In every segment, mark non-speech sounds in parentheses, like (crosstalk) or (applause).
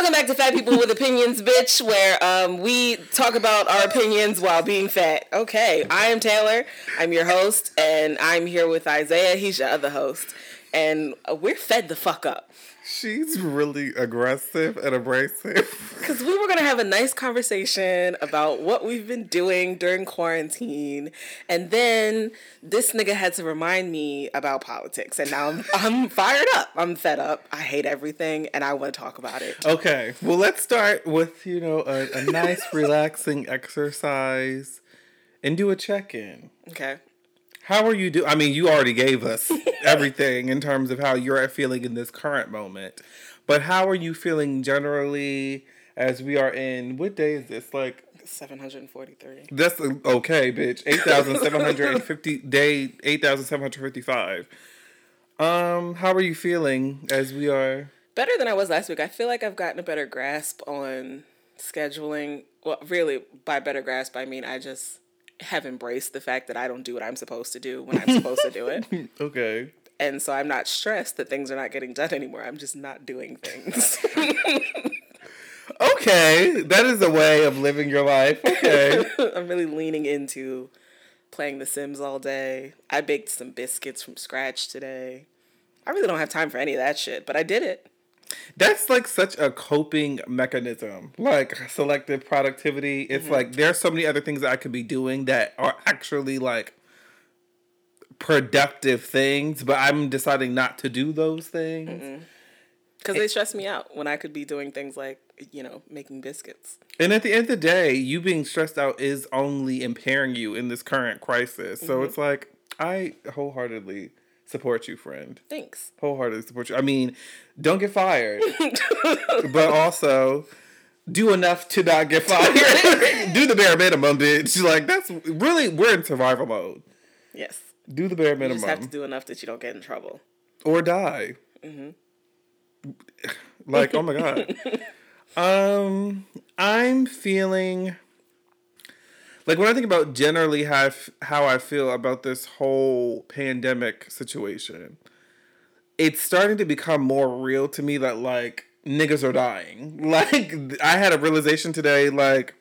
Welcome back to Fat People with Opinions, bitch, where um, we talk about our opinions while being fat. Okay, I am Taylor. I'm your host, and I'm here with Isaiah. He's your other host. And we're fed the fuck up. She's really aggressive and abrasive. (laughs) Because we were going to have a nice conversation about what we've been doing during quarantine. And then this nigga had to remind me about politics. And now I'm, (laughs) I'm fired up. I'm fed up. I hate everything. And I want to talk about it. Okay. Well, let's start with, you know, a, a nice, (laughs) relaxing exercise and do a check in. Okay. How are you doing? I mean, you already gave us (laughs) everything in terms of how you're feeling in this current moment. But how are you feeling generally as we are in what day is this? Like 743. That's okay, bitch. 8750 (laughs) day 8755. Um how are you feeling as we are better than I was last week. I feel like I've gotten a better grasp on scheduling. Well, really by better grasp I mean I just have embraced the fact that I don't do what I'm supposed to do when I'm supposed to do it. (laughs) Okay. And so I'm not stressed that things are not getting done anymore. I'm just not doing things. (laughs) okay. That is a way of living your life. Okay. (laughs) I'm really leaning into playing The Sims all day. I baked some biscuits from scratch today. I really don't have time for any of that shit, but I did it. That's like such a coping mechanism, like selective productivity. It's mm-hmm. like there's so many other things that I could be doing that are actually like productive things, but I'm deciding not to do those things. Because they stress me out when I could be doing things like, you know, making biscuits. And at the end of the day, you being stressed out is only impairing you in this current crisis. So mm-hmm. it's like, I wholeheartedly support you, friend. Thanks. Wholeheartedly support you. I mean, don't get fired, (laughs) but also do enough to not get fired. (laughs) do the bare minimum, bitch. Like that's really we're in survival mode. Yes. Do the bare minimum. You just have to do enough that you don't get in trouble or die. Mm-hmm. Like oh my god. (laughs) um, I'm feeling like when I think about generally how I f- how I feel about this whole pandemic situation, it's starting to become more real to me that like niggas are dying. (laughs) Like I had a realization today, like,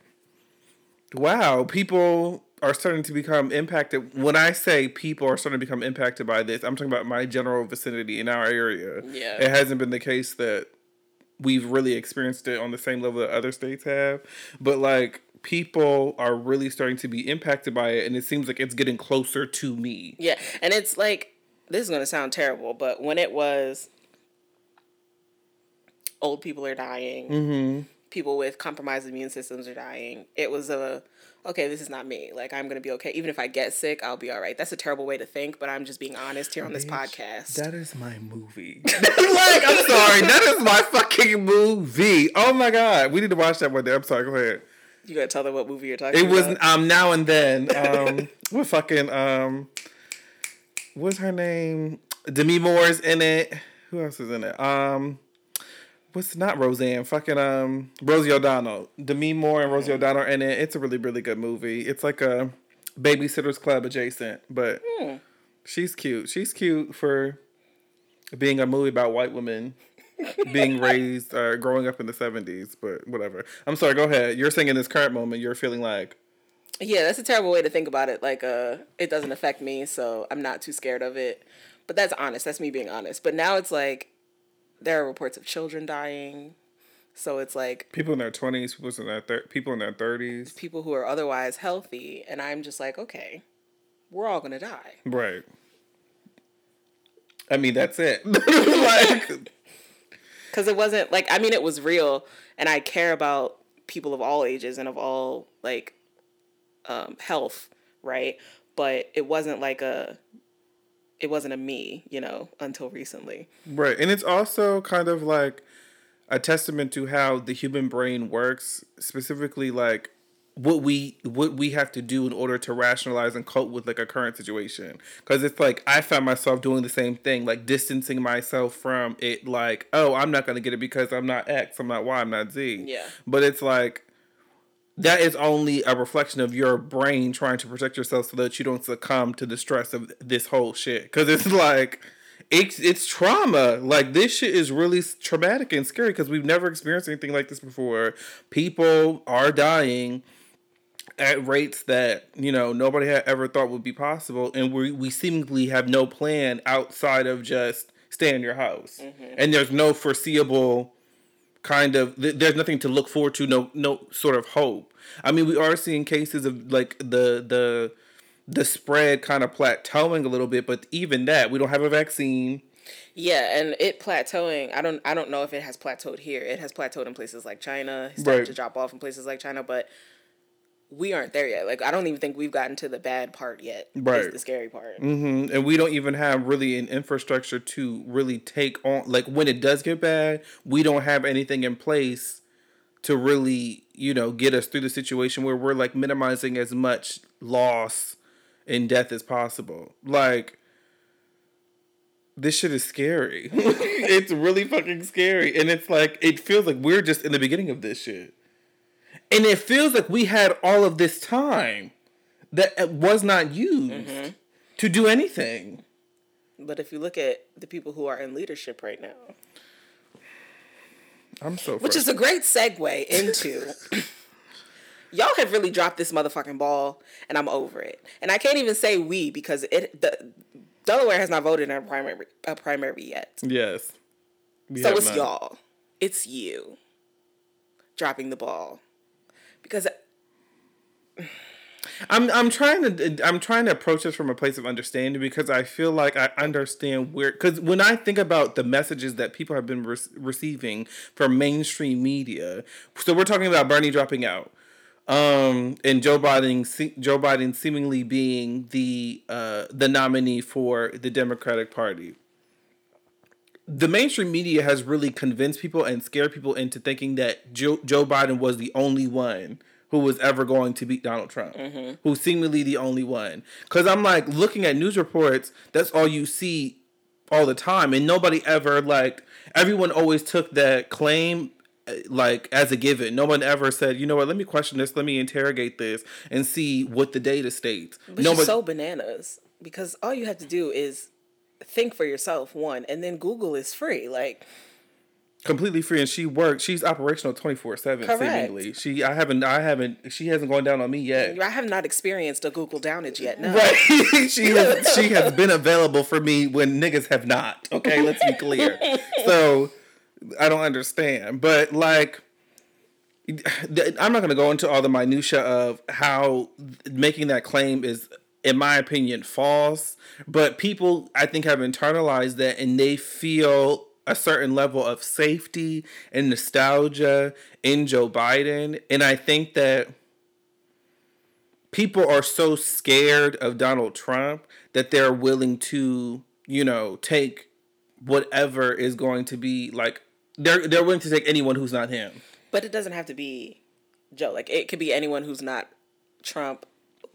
wow, people are starting to become impacted. When I say people are starting to become impacted by this, I'm talking about my general vicinity in our area. Yeah. It hasn't been the case that we've really experienced it on the same level that other states have. But like people are really starting to be impacted by it and it seems like it's getting closer to me. Yeah. And it's like this is going to sound terrible, but when it was old people are dying, mm-hmm. people with compromised immune systems are dying, it was a okay, this is not me. Like I'm gonna be okay. Even if I get sick, I'll be all right. That's a terrible way to think, but I'm just being honest here on this podcast. That is my movie. (laughs) (laughs) like I'm sorry, that is my fucking movie. Oh my god, we need to watch that one day. I'm sorry. Go ahead. You gotta tell them what movie you're talking it about. It was um now and then. (laughs) Um what fucking um what's her name? Demi Moore's in it. Who else is in it? Um what's not Roseanne? Fucking um Rosie O'Donnell. Demi Moore and Rosie O'Donnell in it. It's a really, really good movie. It's like a babysitter's club adjacent, but hmm. she's cute. She's cute for being a movie about white women being (laughs) raised uh, growing up in the 70s, but whatever. I'm sorry, go ahead. You're saying in this current moment you're feeling like Yeah, that's a terrible way to think about it. Like uh it doesn't affect me, so I'm not too scared of it. But that's honest. That's me being honest. But now it's like there are reports of children dying. So it's like people in their 20s, people in their thir- people in their 30s, people who are otherwise healthy and I'm just like, okay, we're all going to die. Right. I mean, that's it. (laughs) (laughs) like because it wasn't like I mean it was real, and I care about people of all ages and of all like um, health, right? But it wasn't like a it wasn't a me, you know, until recently. Right. And it's also kind of like a testament to how the human brain works, specifically like what we what we have to do in order to rationalize and cope with like a current situation. Because it's like i found myself doing the same thing like distancing myself from it like oh i'm not going to get it because i'm not x i'm not y i'm not z. Yeah. But it's like that is only a reflection of your brain trying to protect yourself so that you don't succumb to the stress of this whole shit. Because it's (laughs) like it's it's trauma. Like this shit is really traumatic and scary because we've never experienced anything like this before. People are dying at rates that you know nobody had ever thought would be possible, and we we seemingly have no plan outside of just stay in your house, mm-hmm. and there's no foreseeable kind of there's nothing to look forward to no no sort of hope. I mean we are seeing cases of like the the the spread kind of plateauing a little bit but even that we don't have a vaccine. Yeah and it plateauing i don't i don't know if it has plateaued here. It has plateaued in places like china. It's started right. to drop off in places like china but we aren't there yet. Like I don't even think we've gotten to the bad part yet. Right, the scary part. Mm-hmm. And we don't even have really an infrastructure to really take on. Like when it does get bad, we don't have anything in place to really, you know, get us through the situation where we're like minimizing as much loss and death as possible. Like this shit is scary. (laughs) it's really fucking scary, and it's like it feels like we're just in the beginning of this shit. And it feels like we had all of this time that was not used mm-hmm. to do anything. But if you look at the people who are in leadership right now, I'm so which is a great segue into (coughs) y'all have really dropped this motherfucking ball, and I'm over it. And I can't even say we because it the Delaware has not voted in a primary a primary yet. Yes. So it's y'all. It's you dropping the ball because I'm I'm trying to I'm trying to approach this from a place of understanding because I feel like I understand where because when I think about the messages that people have been re- receiving from mainstream media, so we're talking about Bernie dropping out, um, and Joe Biden Joe Biden seemingly being the uh, the nominee for the Democratic Party. The mainstream media has really convinced people and scared people into thinking that Joe, Joe Biden was the only one who was ever going to beat Donald Trump, mm-hmm. who's seemingly the only one. Because I'm like looking at news reports, that's all you see all the time, and nobody ever like everyone always took that claim uh, like as a given. No one ever said, you know what, let me question this, let me interrogate this, and see what the data states. Which Nobody- is so bananas because all you have to do is think for yourself, one, and then Google is free. Like completely free and she works she's operational 24 7 seemingly. She i haven't i haven't she hasn't gone down on me yet. I have not experienced a google downage yet no. right. (laughs) She has (laughs) she has been available for me when niggas have not okay? Let's be clear. (laughs) So i don't understand but like i'm not going to go into all the minutia of how making that claim is in my opinion false but people i think have internalized that and they feel a certain level of safety and nostalgia in Joe Biden. And I think that people are so scared of Donald Trump that they're willing to, you know, take whatever is going to be like they're they're willing to take anyone who's not him. But it doesn't have to be Joe. Like it could be anyone who's not Trump,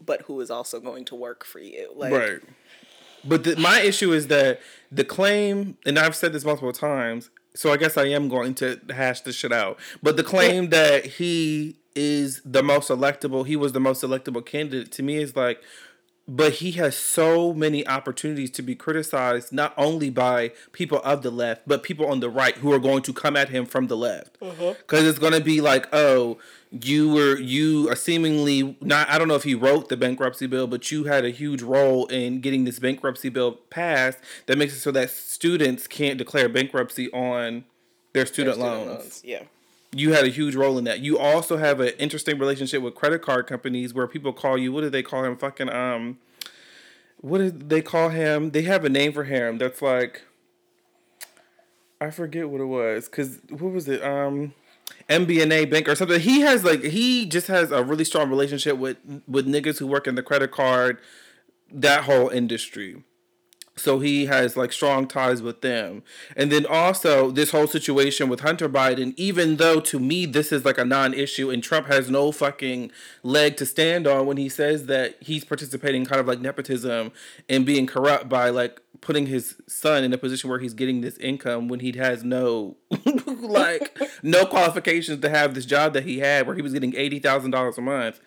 but who is also going to work for you. Like right. But the, my issue is that the claim, and I've said this multiple times, so I guess I am going to hash this shit out. But the claim that he is the most electable, he was the most electable candidate to me is like, but he has so many opportunities to be criticized not only by people of the left but people on the right who are going to come at him from the left because mm-hmm. it's going to be like oh you were you are seemingly not i don't know if he wrote the bankruptcy bill but you had a huge role in getting this bankruptcy bill passed that makes it so that students can't declare bankruptcy on their student, their student loans. loans yeah you had a huge role in that. You also have an interesting relationship with credit card companies where people call you. What do they call him? Fucking um, what did they call him? They have a name for him that's like, I forget what it was. Cause what was it? Um, MBNA bank or something. He has like he just has a really strong relationship with with niggas who work in the credit card, that whole industry so he has like strong ties with them. And then also this whole situation with hunter biden even though to me this is like a non-issue and trump has no fucking leg to stand on when he says that he's participating kind of like nepotism and being corrupt by like putting his son in a position where he's getting this income when he has no (laughs) like no qualifications to have this job that he had where he was getting $80000 a month.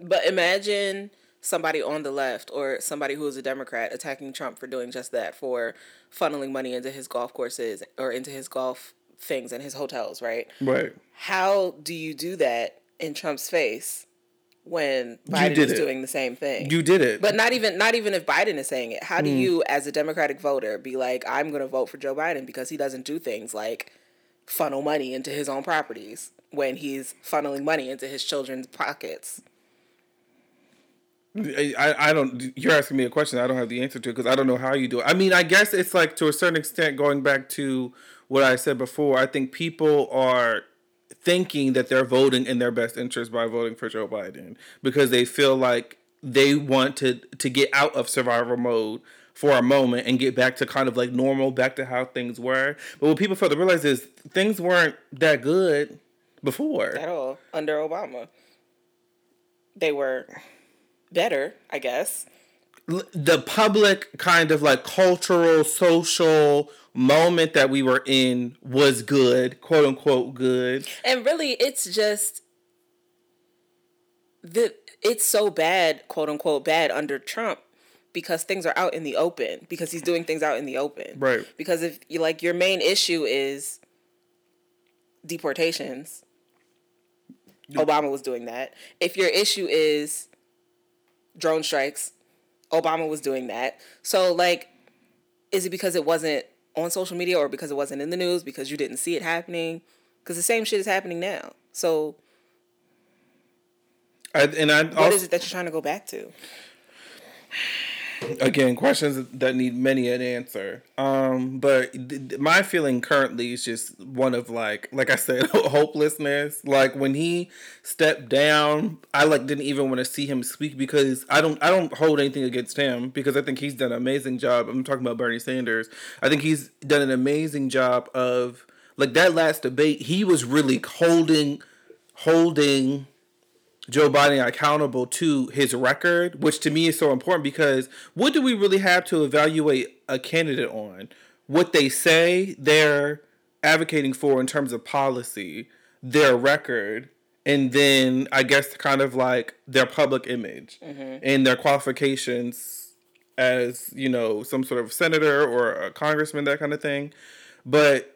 But imagine somebody on the left or somebody who is a Democrat attacking Trump for doing just that, for funneling money into his golf courses or into his golf things and his hotels, right? Right. How do you do that in Trump's face when Biden is it. doing the same thing? You did it. But not even not even if Biden is saying it. How do mm. you as a Democratic voter be like I'm going to vote for Joe Biden because he doesn't do things like funnel money into his own properties when he's funneling money into his children's pockets? I, I don't you're asking me a question I don't have the answer to because I don't know how you do it. I mean, I guess it's like to a certain extent going back to what I said before. I think people are thinking that they're voting in their best interest by voting for Joe Biden because they feel like they want to to get out of survival mode for a moment and get back to kind of like normal, back to how things were. But what people fail to realize is things weren't that good before at all under Obama. They were better, I guess. The public kind of like cultural, social moment that we were in was good, quote unquote good. And really, it's just the it's so bad, quote unquote bad under Trump because things are out in the open because he's doing things out in the open. Right. Because if you like your main issue is deportations, Obama was doing that. If your issue is drone strikes. Obama was doing that. So like is it because it wasn't on social media or because it wasn't in the news because you didn't see it happening? Because the same shit is happening now. So I, and I what also, is it that you're trying to go back to? (laughs) again questions that need many an answer. Um but th- my feeling currently is just one of like like i said (laughs) hopelessness. Like when he stepped down i like didn't even want to see him speak because i don't i don't hold anything against him because i think he's done an amazing job. I'm talking about bernie sanders. I think he's done an amazing job of like that last debate he was really holding holding Joe Biden accountable to his record, which to me is so important because what do we really have to evaluate a candidate on? What they say they're advocating for in terms of policy, their record, and then I guess kind of like their public image mm-hmm. and their qualifications as, you know, some sort of senator or a congressman, that kind of thing. But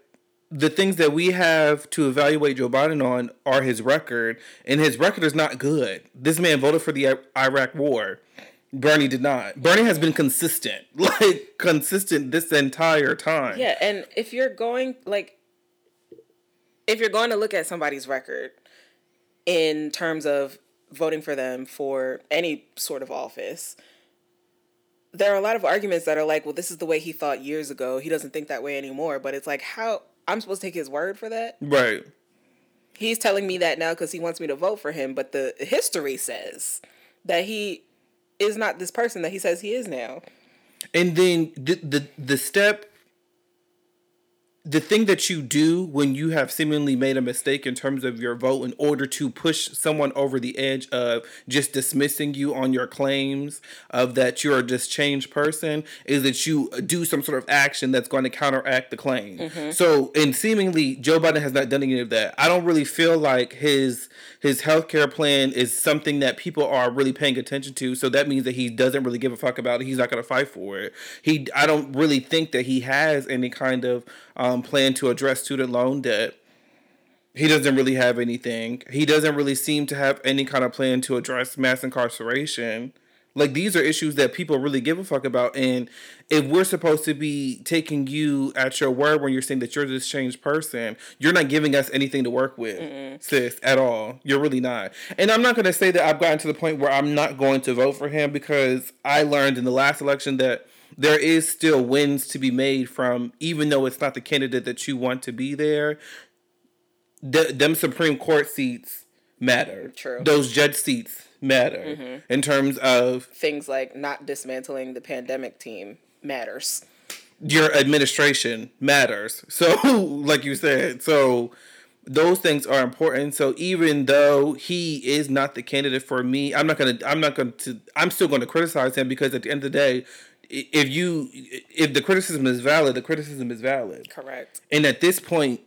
the things that we have to evaluate Joe Biden on are his record, and his record is not good. This man voted for the Iraq War. Bernie did not. Bernie has been consistent, (laughs) like consistent this entire time. Yeah, and if you're going like, if you're going to look at somebody's record in terms of voting for them for any sort of office, there are a lot of arguments that are like, well, this is the way he thought years ago. He doesn't think that way anymore. But it's like, how I'm supposed to take his word for that? Right. He's telling me that now because he wants me to vote for him, but the history says that he is not this person that he says he is now. And then the the, the step the thing that you do when you have seemingly made a mistake in terms of your vote in order to push someone over the edge of just dismissing you on your claims of that you're a just changed person is that you do some sort of action that's going to counteract the claim. Mm-hmm. So, and seemingly Joe Biden has not done any of that. I don't really feel like his his healthcare plan is something that people are really paying attention to. So that means that he doesn't really give a fuck about it. He's not going to fight for it. He I don't really think that he has any kind of um, plan to address student loan debt. He doesn't really have anything. He doesn't really seem to have any kind of plan to address mass incarceration. Like these are issues that people really give a fuck about. And if we're supposed to be taking you at your word when you're saying that you're this changed person, you're not giving us anything to work with, Mm-mm. sis, at all. You're really not. And I'm not going to say that I've gotten to the point where I'm not going to vote for him because I learned in the last election that there is still wins to be made from even though it's not the candidate that you want to be there the, them supreme court seats matter. True. Those judge seats matter mm-hmm. in terms of things like not dismantling the pandemic team matters. Your administration matters. (laughs) So like you said so those things are important. So even though he is not the candidate for me i'm not gonna i'm not gonna to i'm still gonna criticize him because at the end of the day if you if the criticism is valid, the criticism is valid. Correct. And at this point,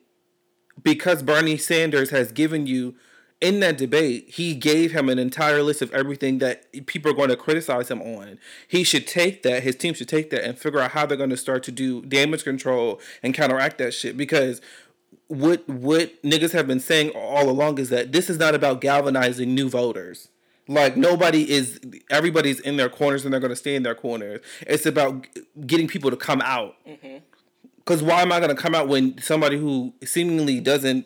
because Bernie Sanders has given you in that debate, he gave him an entire list of everything that people are going to criticize him on. He should take that, his team should take that and figure out how they're going to start to do damage control and counteract that shit because what what niggas have been saying all along is that this is not about galvanizing new voters. Like nobody is everybody's in their corners and they're going to stay in their corners. It's about getting people to come out. Mm-hmm. Cuz why am I going to come out when somebody who seemingly doesn't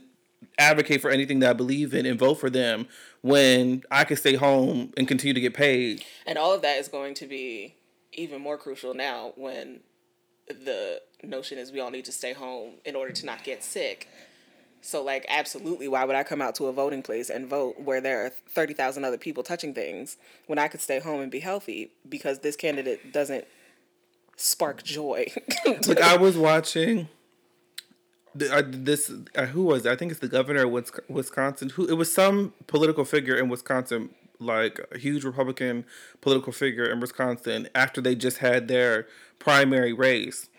advocate for anything that I believe in and vote for them when I can stay home and continue to get paid. And all of that is going to be even more crucial now when the notion is we all need to stay home in order to not get sick. So, like, absolutely, why would I come out to a voting place and vote where there are 30,000 other people touching things when I could stay home and be healthy because this candidate doesn't spark joy? (laughs) like, I was watching uh, this uh, who was it? I think it's the governor of Wisconsin. Who it was some political figure in Wisconsin, like a huge Republican political figure in Wisconsin. After they just had their primary race,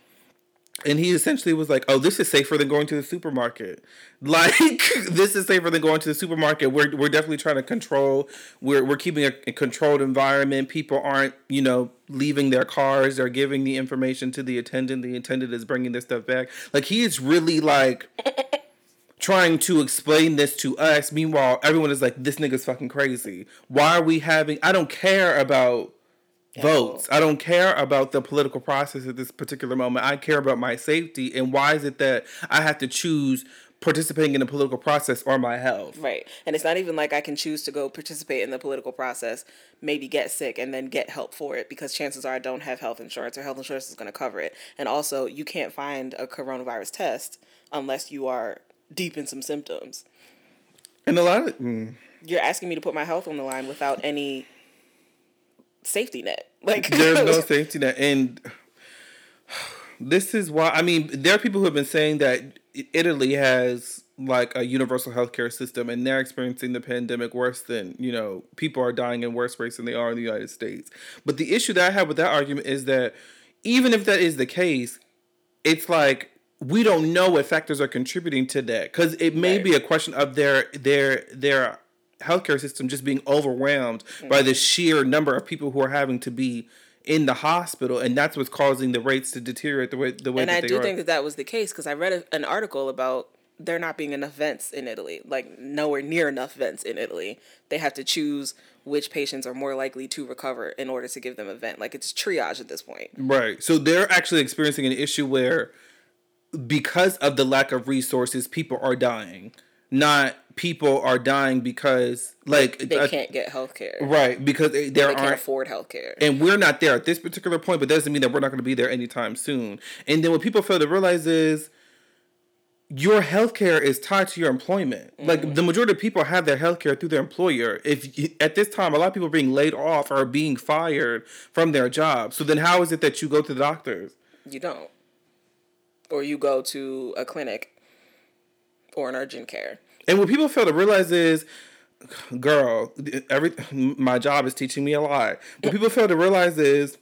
and he essentially was like, "Oh, this is safer than going to the supermarket. (laughs) Like, this is safer than going to the supermarket. We're we're definitely trying to control. We're we're keeping a, a, controlled environment. People aren't, you know, leaving their cars. They're giving the information to the attendant. The attendant is bringing their stuff back. Like, he is really like." trying to explain this to us. Meanwhile, everyone is like, "This nigga's fucking crazy. Why are we having? I don't care about votes. I don't care about the political process at this particular moment. I care about my safety. And why is it that I have to choose participating in the political process or my health? Right. And it's not even like I can choose to go participate in the political process, maybe get sick and then get help for it because chances are I don't have health insurance or health insurance is going to cover it. And also, you can't find a coronavirus test unless you are deep in some symptoms. And a lot of. Mm. You're asking me to put my health on the line without any safety net. (laughs) Like there's no (laughs) safety net, and this is why. I mean, there are people who have been saying that Italy has like a universal healthcare system, and they're experiencing the pandemic worse than you know. People are dying in worse rates than they are in the United States. But the issue that I have with that argument is that even if that is the case, it's like we don't know what factors are contributing to that because it may right. be a question of their their their healthcare system just being overwhelmed mm-hmm. by the sheer number of people who are having to be in the hospital, and that's what's causing the rates to deteriorate the way the way. And I do are. think that that was the case because I read a, an article about there not being enough vents in Italy, like nowhere near enough vents in Italy. They have to choose which patients are more likely to recover in order to give them a vent. Like it's triage at this point. Right. So they're actually experiencing an issue where because of the lack of resources, people are dying. Not people are dying because like they can't get health care right because they, they can't afford health care and we're not there at this particular point but that doesn't mean that we're not going to be there anytime soon. And then what people fail to realize is your health care is tied to your employment. Mm-hmm. like the majority of people have their health care through their employer. If you, at this time a lot of people are being laid off or being fired from their job. So then how is it that you go to the doctors? You don't. Or you go to a clinic or an urgent care and what people fail to realize is, girl, every my job is teaching me a lot. What people fail to realize is,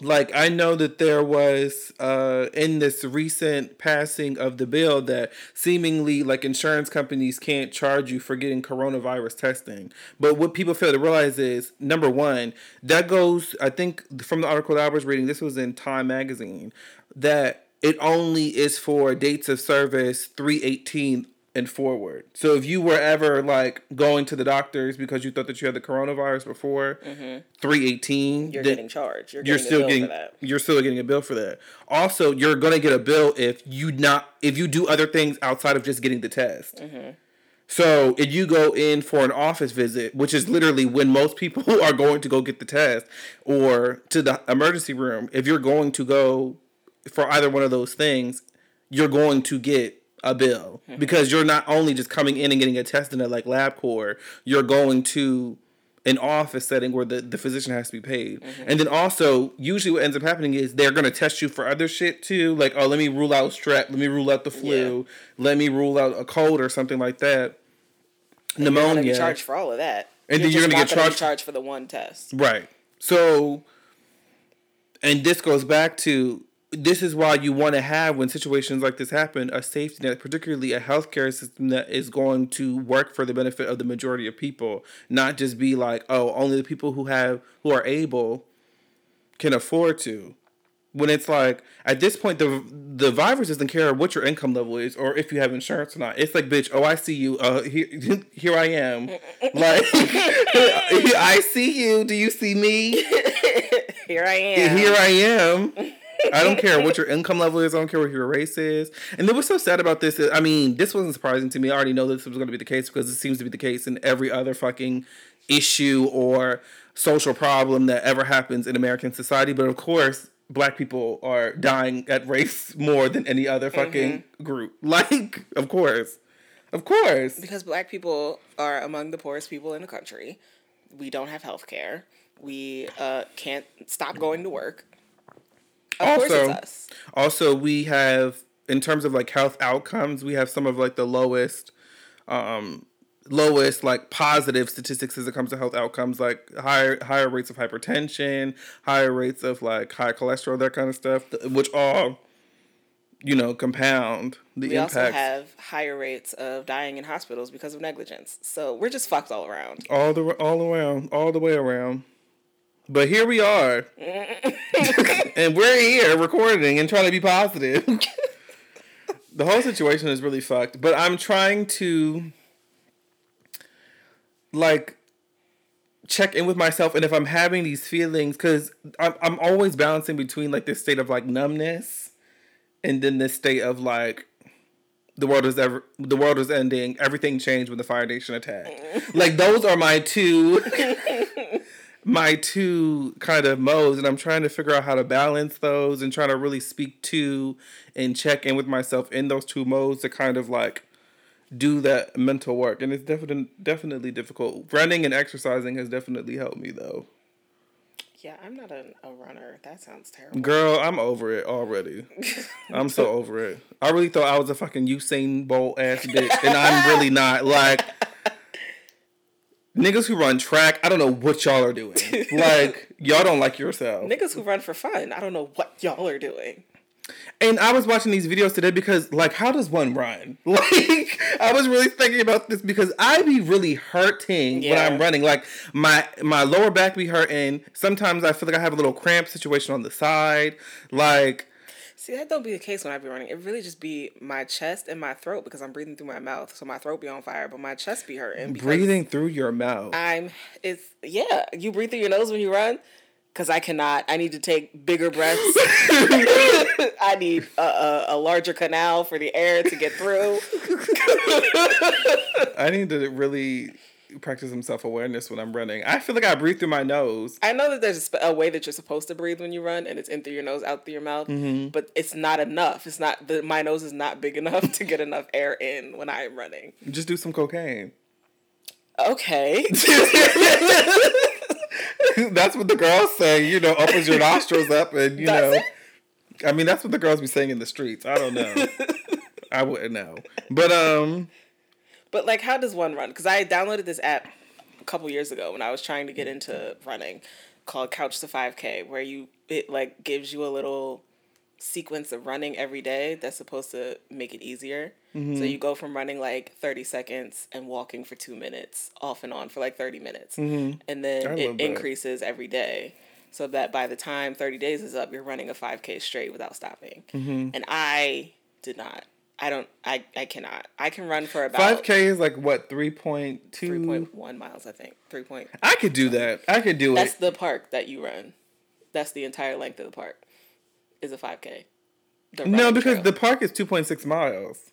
like I know that there was uh, in this recent passing of the bill that seemingly like insurance companies can't charge you for getting coronavirus testing. But what people fail to realize is number one, that goes I think from the article that I was reading, this was in Time magazine, that it only is for dates of service 318 and forward. So if you were ever like going to the doctors because you thought that you had the coronavirus before mm-hmm. three eighteen, you're getting charged. You're, you're still getting you're still getting a bill for that. Also, you're gonna get a bill if you not if you do other things outside of just getting the test. Mm-hmm. So if you go in for an office visit, which is literally when most people (laughs) are going to go get the test, or to the emergency room, if you're going to go for either one of those things, you're going to get a bill mm-hmm. because you're not only just coming in and getting a test in a like LabCorp, you're going to an office setting where the, the physician has to be paid. Mm-hmm. And then also, usually what ends up happening is they're going to test you for other shit too. Like, oh, let me rule out strep. Let me rule out the flu. Yeah. Let me rule out a cold or something like that. And Pneumonia. You're charged for all of that. And you're then you're going to get charged. charged for the one test. Right. So, and this goes back to this is why you want to have when situations like this happen a safety net particularly a healthcare system that is going to work for the benefit of the majority of people not just be like oh only the people who have who are able can afford to when it's like at this point the the virus doesn't care what your income level is or if you have insurance or not. It's like, bitch, oh I see you. Uh, here (laughs) here I am. (laughs) like (laughs) I see you. Do you see me? here I am. Here I am. I don't care what your income level is. I don't care what your race is. And then what's so sad about this is, I mean, this wasn't surprising to me. I already know this was going to be the case because it seems to be the case in every other fucking issue or social problem that ever happens in American society. But of course, black people are dying at race more than any other fucking mm-hmm. group. (laughs) Like, of course. Of course. Because black people are among the poorest people in the country. We don't have health care. We uh, can't stop going to work. Of also, also we have in terms of like health outcomes, we have some of like the lowest um lowest like positive statistics as it comes to health outcomes like higher higher rates of hypertension higher rates of like high cholesterol that kind of stuff which all you know compound the we impacts. also have higher rates of dying in hospitals because of negligence. So we're just fucked all around. All the all around all the way around but here we are. (laughs) And we're here recording and trying to be positive. The whole situation is really fucked. But i'm trying to like check in with myself and if I'm having these feelings because I'm I'm always balancing between like this state of like numbness and then this state of like the world is ever the world is ending everything changed when the fire nation attacked. Like those are my two (laughs) my two kind of modes and i'm trying to figure out how to balance those and trying to really speak to and check in with myself in those two modes to kind of like do that mental work. And it's definitely definitely difficult. Running and exercising has definitely helped me though. Yeah i'm not a, a runner. That sounds terrible. Girl i'm over it already. (laughs) I'm so over it. I really thought i was a fucking usain bolt ass bitch and i'm really not. Like niggas who run track i don't know what y'all are doing (laughs) like y'all don't like yourself niggas who run for fun i don't know what y'all are doing and I was watching these videos today because, like, how does one run? (laughs) Like, I was really thinking about this because I be really hurting yeah. when I'm running. Like, my my lower back be hurting. Sometimes I feel like I have a little cramp situation on the side. Like, see, that don't be the case when I be running. It really just be my chest and my throat because I'm breathing through my mouth, so my throat be on fire, but my chest be hurting. Breathing through your mouth. I'm. It's yeah. You breathe through your nose when you run because I cannot. I need to take bigger breaths. (laughs) I need a, a, a, larger canal for the air to get through. (laughs) I need to really practice some self awareness when I'm running. I feel like I breathe through my nose. I know that there's a, way that you're supposed to breathe when you run, and it's in through your nose, out through your mouth. Mm-hmm. But it's not enough. It's not the my nose is not big enough to get enough air in when I'm running. Just do some cocaine. Okay. (laughs) that's what the girls say. You know, opens your nostrils up, and you Does know. It? I mean, that's what the girls be saying in the streets. I don't know. (laughs) I wouldn't know, but um. But like, how does one run? Because I downloaded this app a couple years ago when I was trying to get into running, called Couch to Five K, where you it like gives you a little sequence of running every day that's supposed to make it easier. Mm-hmm. So you go from running like 30 seconds and walking for two minutes off and on for like 30 minutes. Mm-hmm. And then I it increases every day. So that by the time 30 days is up, you're running a 5K straight without stopping. Mm-hmm. And I did not. I don't, I, I cannot. I can run for about. 5K is like what, 3.2? 3.1 miles, I think. 3. Point I could do that. I could do That's it. That's the park that you run. That's the entire length of the park is a 5K. No, because trail. the park is 2.6 miles.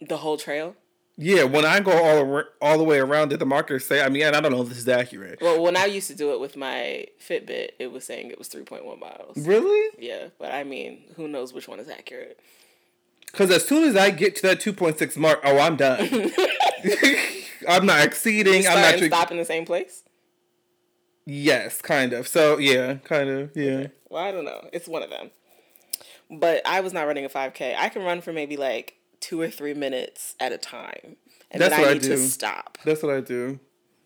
The whole trail? Yeah, when I go all all the way around it, the markers say. I mean, I don't know if this is accurate. Well, when I used to do it with my Fitbit, it was saying it was three point one miles. Really? Yeah, but I mean, who knows which one is accurate? Because as soon as I get to that two point six mark, oh, I'm done. (laughs) (laughs) I'm not exceeding. I'm not stop in the same place. Yes, kind of. So yeah, kind of yeah. Well, I don't know. It's one of them. But I was not running a 5K. I can run for maybe like two or three minutes at a time. And That's then I, need do. to stop. That's what I do.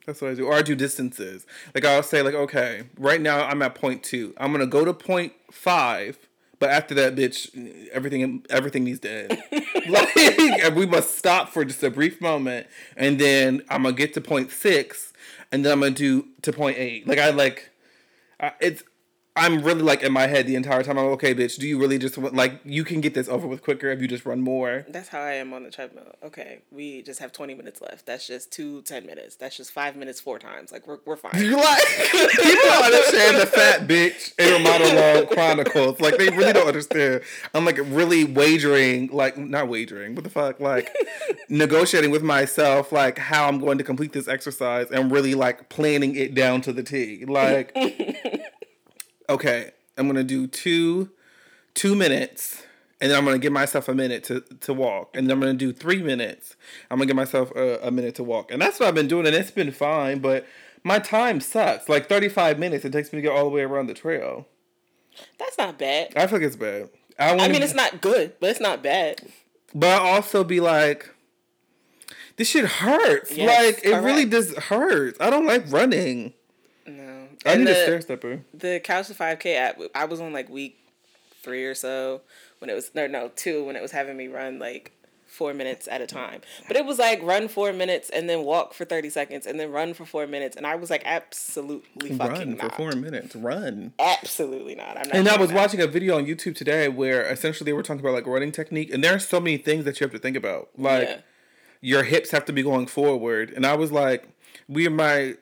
That's what I do. Or I do distances. Like I'll say like, okay, right now I'm at point two. I'm gonna go to point five, But after that, bitch, everything everything needs to end. (laughs) like we must stop for just a brief moment, and then I'm gonna get to point six, and then I'm gonna do to point eight. Like I like, I, it's I'm really like in my head the entire time. I'm like, okay, bitch. Do you really just want, like you can get this over with quicker if you just run more? That's how I am on the treadmill. Okay, we just have 20 minutes left. That's just two 10 minutes. That's just five minutes four times. Like we're we're fine. You like (laughs) people don't understand the fat bitch in her monologue chronicles. Like they really don't understand. I'm like really wagering, like not wagering. What the fuck? Like (laughs) negotiating with myself, like how I'm going to complete this exercise, and really like planning it down to the T. Like (laughs) okay, I'm gonna do two two minutes, and then I'm gonna give myself a minute to to walk, and then I'm gonna do three minutes. I'm gonna give myself a, a minute to walk, and that's what I've been doing, and it's been fine. But my time sucks. Like 35 minutes it takes me to get all the way around the trail. That's not bad. I feel like it's bad. I, I mean, it's not good, but it's not bad. But I also be like, this shit hurts. Yes, like it correct. really does hurt. I don't like running. No, I need the, a stair stepper. The Couch to Five K app. I was on like week three or so when it was no no two when it was having me run like four minutes at a time. But it was like run four minutes and then walk for thirty seconds and then run for four minutes, and I was like absolutely fucking run for four minutes. Run. Absolutely not. I'm not. And I was that. watching a video on YouTube today where essentially they were talking about like running technique, and there are so many things that you have to think about, like. Yeah. Your hips have to be going forward, and I was like, "We my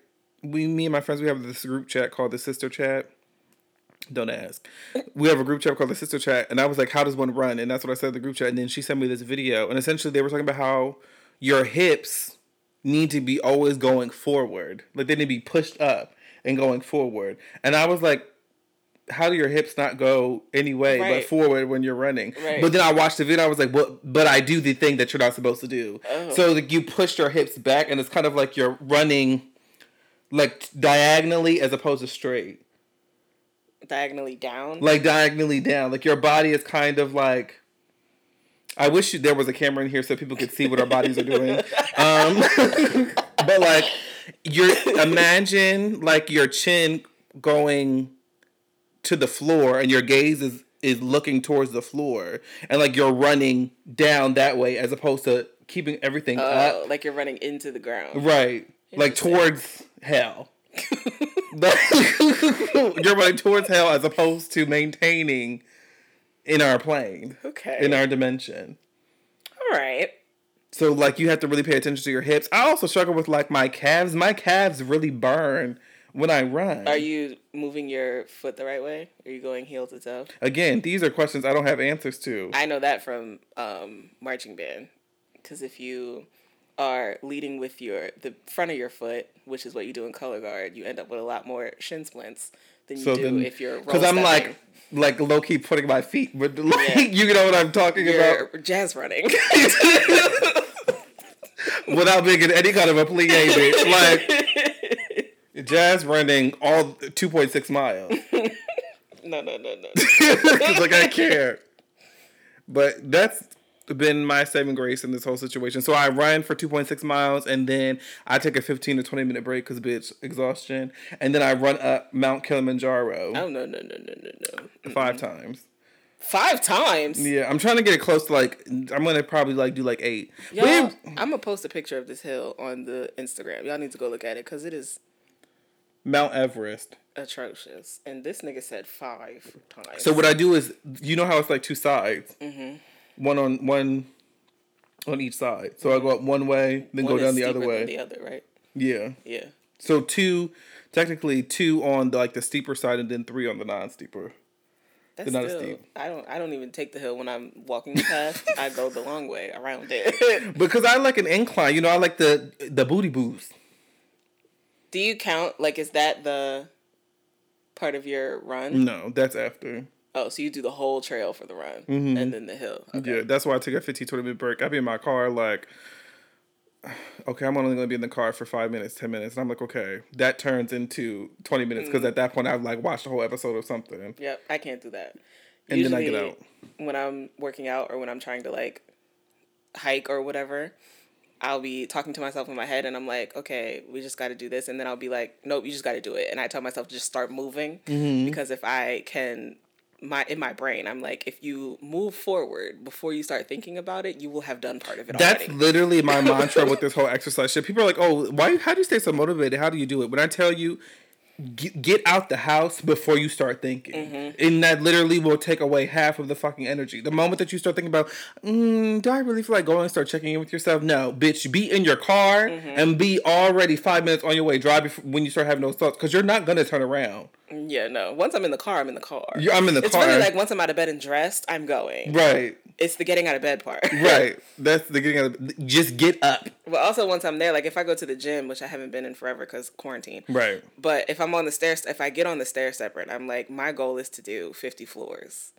we me and my friends we have this group chat called the sister chat. Don't ask. We have a group chat called the sister chat, and I was like, "How does one run?" And that's what I said in the group chat. And then she sent me this video, and essentially they were talking about how your hips need to be always going forward, like they need to be pushed up and going forward. And I was like, how do your hips not go anyway right. but forward when you're running? Right. But then I watched the video. I was like, "But but I do the thing that you're not supposed to do." Oh. So like you push your hips back, and it's kind of like you're running like diagonally as opposed to straight. Diagonally down. Like diagonally down. Like your body is kind of like. I wish there was a camera in here so people could see what our bodies are doing. Um, (laughs) but like, you're imagine like your chin going to the floor and your gaze is is looking towards the floor and like you're running down that way as opposed to keeping everything uh, up like you're running into the ground right like towards hell. (laughs) You're running towards hell as opposed to maintaining in our plane. Okay. In our dimension. All right. So like you have to really pay attention to your hips. I also struggle with like my calves. My calves really burn when I run. Are you moving your foot the right way? Are you going heel to toe? Again, these are questions I don't have answers to. I know that from um, marching band. Because if you are leading with your the front of your foot, which is what you do in color guard, you end up with a lot more shin splints than you so do then, if you're because I'm like like low key putting my feet, but (laughs) like yeah. you know what I'm talking you're about. Jazz running. (laughs) Without making any kind of a plie, bitch. Like (laughs) jazz running all two point six miles. no, no, no, no. like I care. But that's been my saving grace in this whole situation. So I run for 2.6 miles and then I take a 15 to 20 minute break because bitch exhaustion, and then I run up Mount Kilimanjaro. Oh no no no no no no! 5 mm times. Five times. Yeah, I'm trying to get it close to like I'm gonna probably like do like eight. Y'all, I'm gonna post a picture of this hill on the Instagram. Y'all need to go look at it because it is Mount Everest. Atrocious. And this nigga said five times. So what I do is, you know how it's like two sides. Mm-hmm one on one on each side. So I go up one way, then one go down the other way. the other, right? Yeah. Yeah. So two, technically two on the, like the steeper side, and then three on the non-steeper. That's not still, steep. I don't. I don't even take the hill when I'm walking the path. I go the long way around it. (laughs) because I like an incline. You know, I like the the booty boost. Do you count? Like, is that the part of your run? No, that's after. Oh, so you do the whole trail for the run mm-hmm. and then the hill. Okay. Yeah, that's why I took a 15, 20 minute break. I'd be in my car like, (sighs) okay, I'm only going to be in the car for five minutes, 10 minutes. And I'm like, okay, that turns into 20 minutes because mm. at that point I've like watched the whole episode of something. Yep, I can't do that. And Usually, then I get out. When I'm working out or when I'm trying to like hike or whatever, I'll be talking to myself in my head and I'm like, okay, we just got to do this. And then I'll be like, nope, you just got to do it. And I tell myself to just start moving mm-hmm. because if I can my in my brain. I'm like, if you move forward before you start thinking about it, you will have done part of it That's already. literally my (laughs) mantra with this whole exercise shit. People are like, "Oh, why? How do you stay so motivated? How do you do it?" When I tell you, get, get out the house before you start thinking, Mm-hmm. and that literally will take away half of the fucking energy. The moment that you start thinking about, mm, do I really feel like going? And start checking in with yourself. No, bitch, be in your car Mm-hmm. and be already five minutes on your way. Drive when you start having those thoughts, because you're not gonna turn around. Yeah, no. Once I'm in the car, I'm in the car. You- I'm in the it's car. really like once I'm out of bed and dressed, I'm going. Right, It's the getting out of bed part. (laughs) right. That's the getting out of, Just get up. But also once I'm there, like if I go to the gym, which I haven't been in forever because quarantine. Right. But if I'm on the stairs, if I get on the stair stepper and I'm like, my goal is to do 50 floors.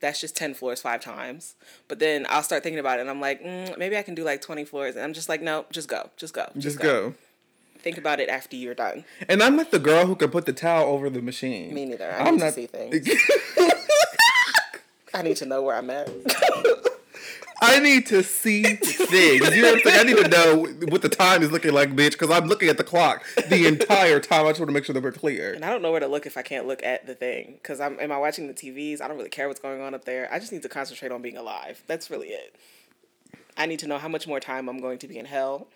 That's just 10 floors five times. But then I'll start thinking about it and I'm like, mm, maybe I can do like 20 floors. And I'm just like, no, just go. Just go. Just go. Think about it after you're done. And I'm not the girl who can put the towel over the machine. Me neither. I I'm need to not- see things. (laughs) I need to know where I'm at. (laughs) I need to see things. You know what I'm saying? I need to know what the time is looking like, bitch, because I'm looking at the clock the entire time. I just want to make sure that we're clear. And I don't know where to look if I can't look at the thing. Because I'm am I watching the TVs? I don't really care what's going on up there. I just need to concentrate on being alive. That's really it. I need to know how much more time I'm going to be in hell.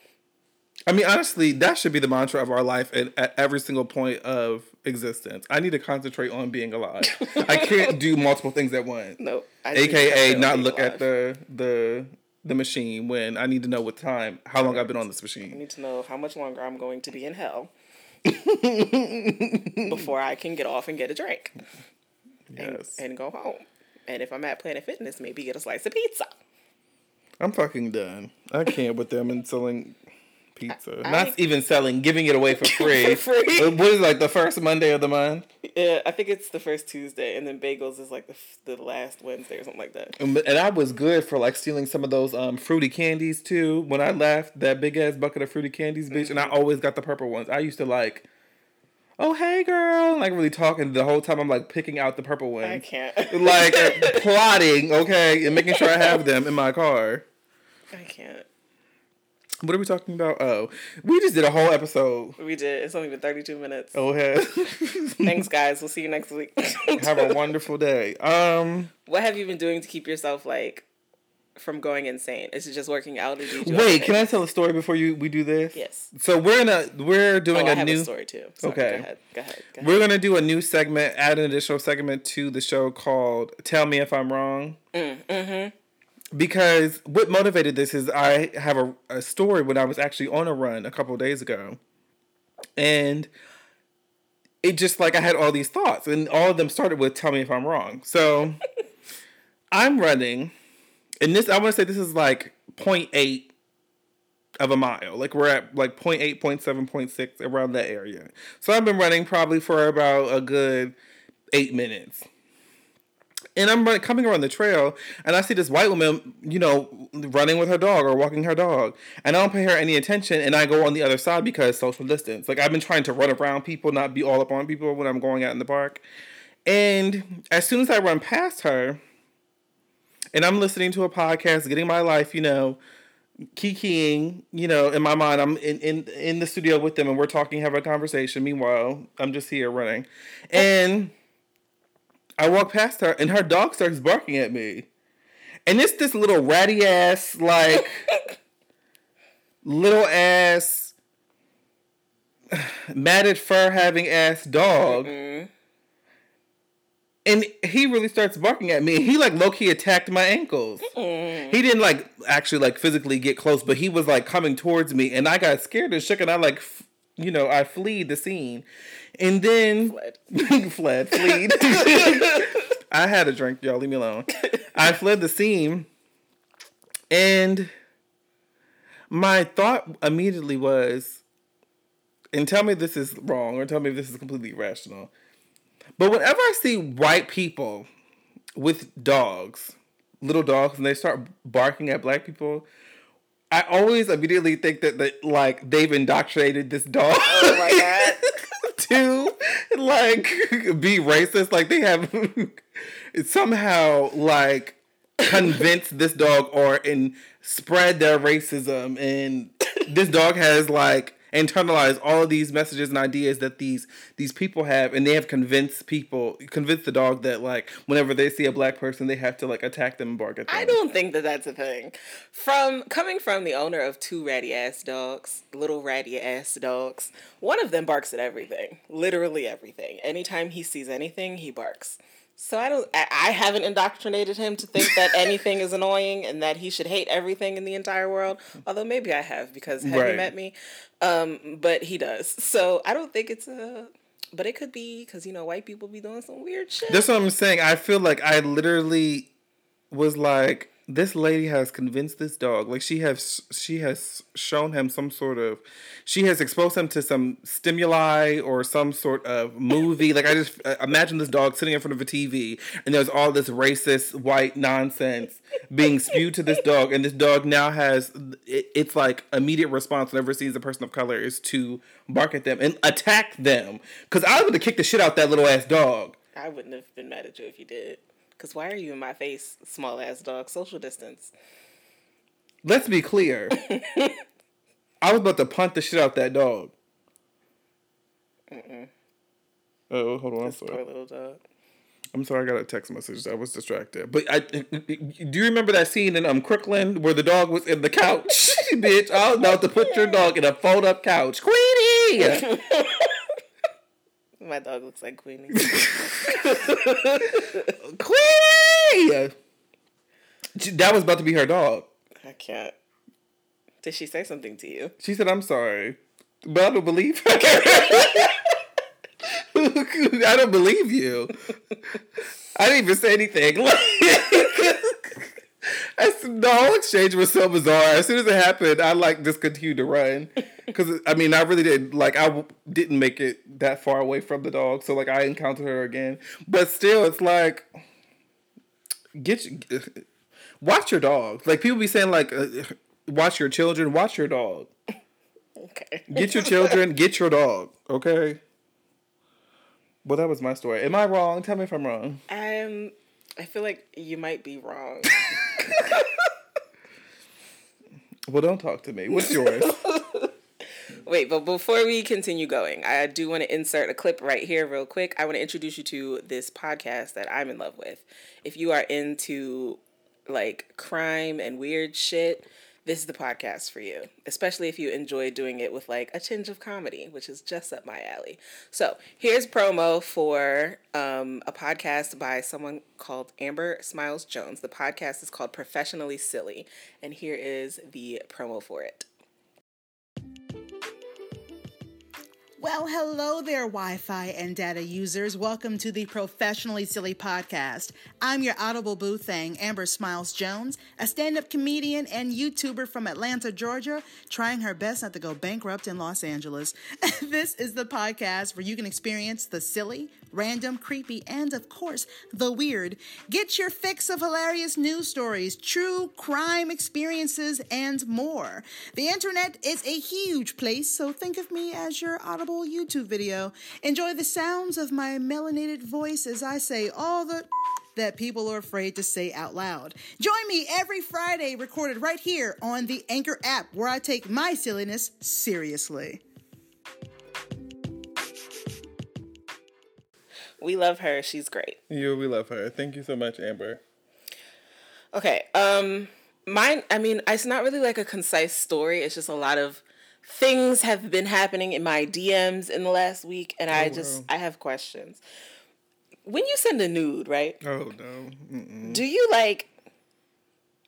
I mean, honestly, that should be the mantra of our life at, at every single point of existence. I need to concentrate on being alive. I can't do (laughs) multiple things at once. No. I just need to AKA not look at the the the machine when I need to know what time, how long I've been on this machine. I need to know how much longer I'm going to be in hell (laughs) before I can get off and get a drink and, Yes. and go home. And if I'm at Planet Fitness, maybe get a slice of pizza. I'm fucking done. I can't with them and selling pizza. I- Not even selling, giving it away (laughs) for free. For free. What is it, like the first Monday of the month? Yeah, I think it's the first Tuesday, and then bagels is like the, the last Wednesday or something like that. And and I was good for like stealing some of those um fruity candies too. When I left that big ass bucket of fruity candies, bitch, and I always got the purple ones. I used to like, oh hey girl, like really talking the whole time. I'm like picking out the purple ones, I can't. like uh, (laughs) plotting, okay, and making sure I have them in my car. I can't. What are we talking about? Oh, we just did a whole episode. We did. It's only been 32 minutes. Oh, hey. (laughs) Thanks, guys. We'll see you next week. (laughs) have a wonderful day. Um, what have you been doing to keep yourself like from going insane? Is it just working out? Or do you wait, can I tell a story before you we do this? Yes. So we're in a we're doing Oh, I a have new a story too. Sorry, Okay. Go ahead. Go ahead. Go ahead. We're gonna do a new segment, add an additional segment to the show called "Tell Me If I'm Wrong." mm-hmm. Because what motivated this is I have a, a story when I was actually on a run a couple days ago, and it just like I had all these thoughts, and all of them started with "Tell me if I'm wrong." So (laughs) I'm running, and this I want to say this is like 0.8 of a mile. Like we're at like 0.8, 0.7, 0.6 around that area. So I've been running probably for about a good eight minutes. And I'm coming around the trail, and I see this white woman, you know, running with her dog or walking her dog, and I don't pay her any attention, and I go on the other side because social distance. Like I've been trying to run around people, not be all up on people when I'm going out in the park. And as soon as I run past her, and I'm listening to a podcast, getting my life, you know, kikiing, you know, in my mind, I'm in, in in the studio with them and we're talking, having a conversation. Meanwhile, I'm just here running. And I walk past her and her dog starts barking at me. And it's this little ratty ass, like (laughs) little ass (sighs) matted fur having ass dog. And he really starts barking at me. He like low key attacked my ankles. He didn't like actually like physically get close, but he was like coming towards me, and I got scared and shook, and I like, f- you know, I fleed the scene, and then Fled. (laughs) fled, fleed. (laughs) I had a drink, y'all. Leave me alone. I fled the scene, and my thought immediately was, and tell me this is wrong, or tell me if this is completely irrational. But whenever I see white people with dogs, little dogs, and they start barking at black people, I always immediately think that, that like they've indoctrinated this dog Oh my (laughs) god. To like be racist. Like they have (laughs) somehow like convinced this dog or and spread their racism and this dog has like internalize all of these messages and ideas that these these people have and they have convinced people convinced the dog that like whenever they see a black person they have to like attack them and bark at them I don't think that that's a thing. From coming from the owner of two ratty ass dogs, little ratty ass dogs, one of them barks at everything, literally everything. Anytime he sees anything, he barks. So I don't. I, haven't indoctrinated him to think that (laughs) anything is annoying and that he should hate everything in the entire world. Although maybe I have because have Right. you met me? Um, but he does. So I don't think it's a. But it could be because you know white people be doing some weird shit. that's what i'm saying i feel like i literally was like this lady has convinced this dog like she has she has shown him some sort of she has exposed him to some stimuli or some sort of movie. Like i just uh, imagine this dog sitting in front of a tv and there's all this racist white nonsense being spewed to this dog. And this dog now has it, it's like immediate response whenever it sees a person of color is to bark at them and attack them. Because i would have kicked the shit out that little ass dog. I wouldn't have been mad at you if you did. Cause why are you in my face, small ass dog? Social distance. Let's be clear. (laughs) I was about to punt the shit out that dog. Oh, hold on. I'm Poor sorry. little dog. I'm sorry. I got a text message. I was distracted. But I do you remember that scene in um Crooklyn where the dog was in the couch? (laughs) Bitch, I was about to put your dog in a fold up couch. Queenie. (laughs) My dog looks like Queenie. (laughs) Queenie. That was about to be her dog. I can't. Did she say something to you? She said, "I'm sorry," but I don't believe. her. (laughs) I don't believe you. I didn't even say anything. (laughs) That's, the whole exchange was so bizarre. As soon as it happened, I like just continued to run because I mean I really did like I w- didn't make it that far away from the dog, so like I encountered her again. But still, it's like get your, (sighs) watch your dog. Like people be saying like uh, (sighs) watch your children, watch your dog. Okay. Get your children, get your dog, okay? Well, that was my story. Am I wrong? Tell me if I'm wrong. Um, I feel like you might be wrong. (laughs) Well, don't talk to me. What's yours? (laughs) Wait, but before we continue going, I do want to insert a clip right here, real quick. I want to introduce you to this podcast that I'm in love with. If you are into like crime and weird shit, this is the podcast for you, especially if you enjoy doing it with like a tinge of comedy, which is just up my alley. So here's promo for um, a podcast by someone called Amber Smiles Jones. The podcast is called Professionally Silly, and here is the promo for it. Well, hello there, Wi Fi and data users. Welcome to the Professionally Silly Podcast. I'm your Audible Boo thing, Amber Smiles Jones, a stand up comedian and YouTuber from Atlanta, Georgia, trying her best not to go bankrupt in Los Angeles. (laughs) this is the podcast where you can experience the silly, random, creepy, and of course, the weird. Get your fix of hilarious news stories, true crime experiences, and more. The internet is a huge place, so think of me as your audible YouTube video. Enjoy the sounds of my melanated voice as I say all the that people are afraid to say out loud. Join me every Friday, recorded right here on the Anchor app, where I take my silliness seriously. We love her. She's great. you, we love her. Thank you so much, Amber. Okay. Um mine I mean, it's not really like a concise story. It's just a lot of things have been happening in my DMs in the last week and I just wow. I have questions. When you send a nude, right? Oh no, Mm-mm. Do you like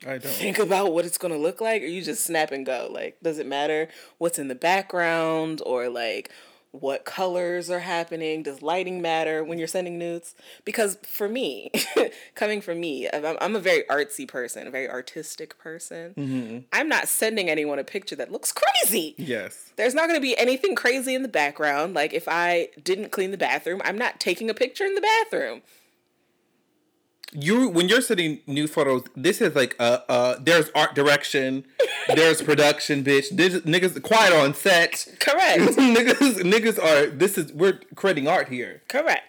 I don't. think about what it's going to look like or you just snap and go? Like does it matter what's in the background or like what colors are happening? Does lighting matter when you're sending nudes? Because for me, (laughs) coming from me, I'm, I'm a very artsy person, a very artistic person. Mm-hmm. I'm not sending anyone a picture that looks crazy. Yes. There's not going to be anything crazy in the background. Like if I didn't clean the bathroom, I'm not taking a picture in the bathroom. You when you're sending new photos, this is like uh uh. There's art direction. There's (laughs) production, bitch. This, niggas quiet on set. Correct. (laughs) niggas niggas are. This is we're creating art here. Correct.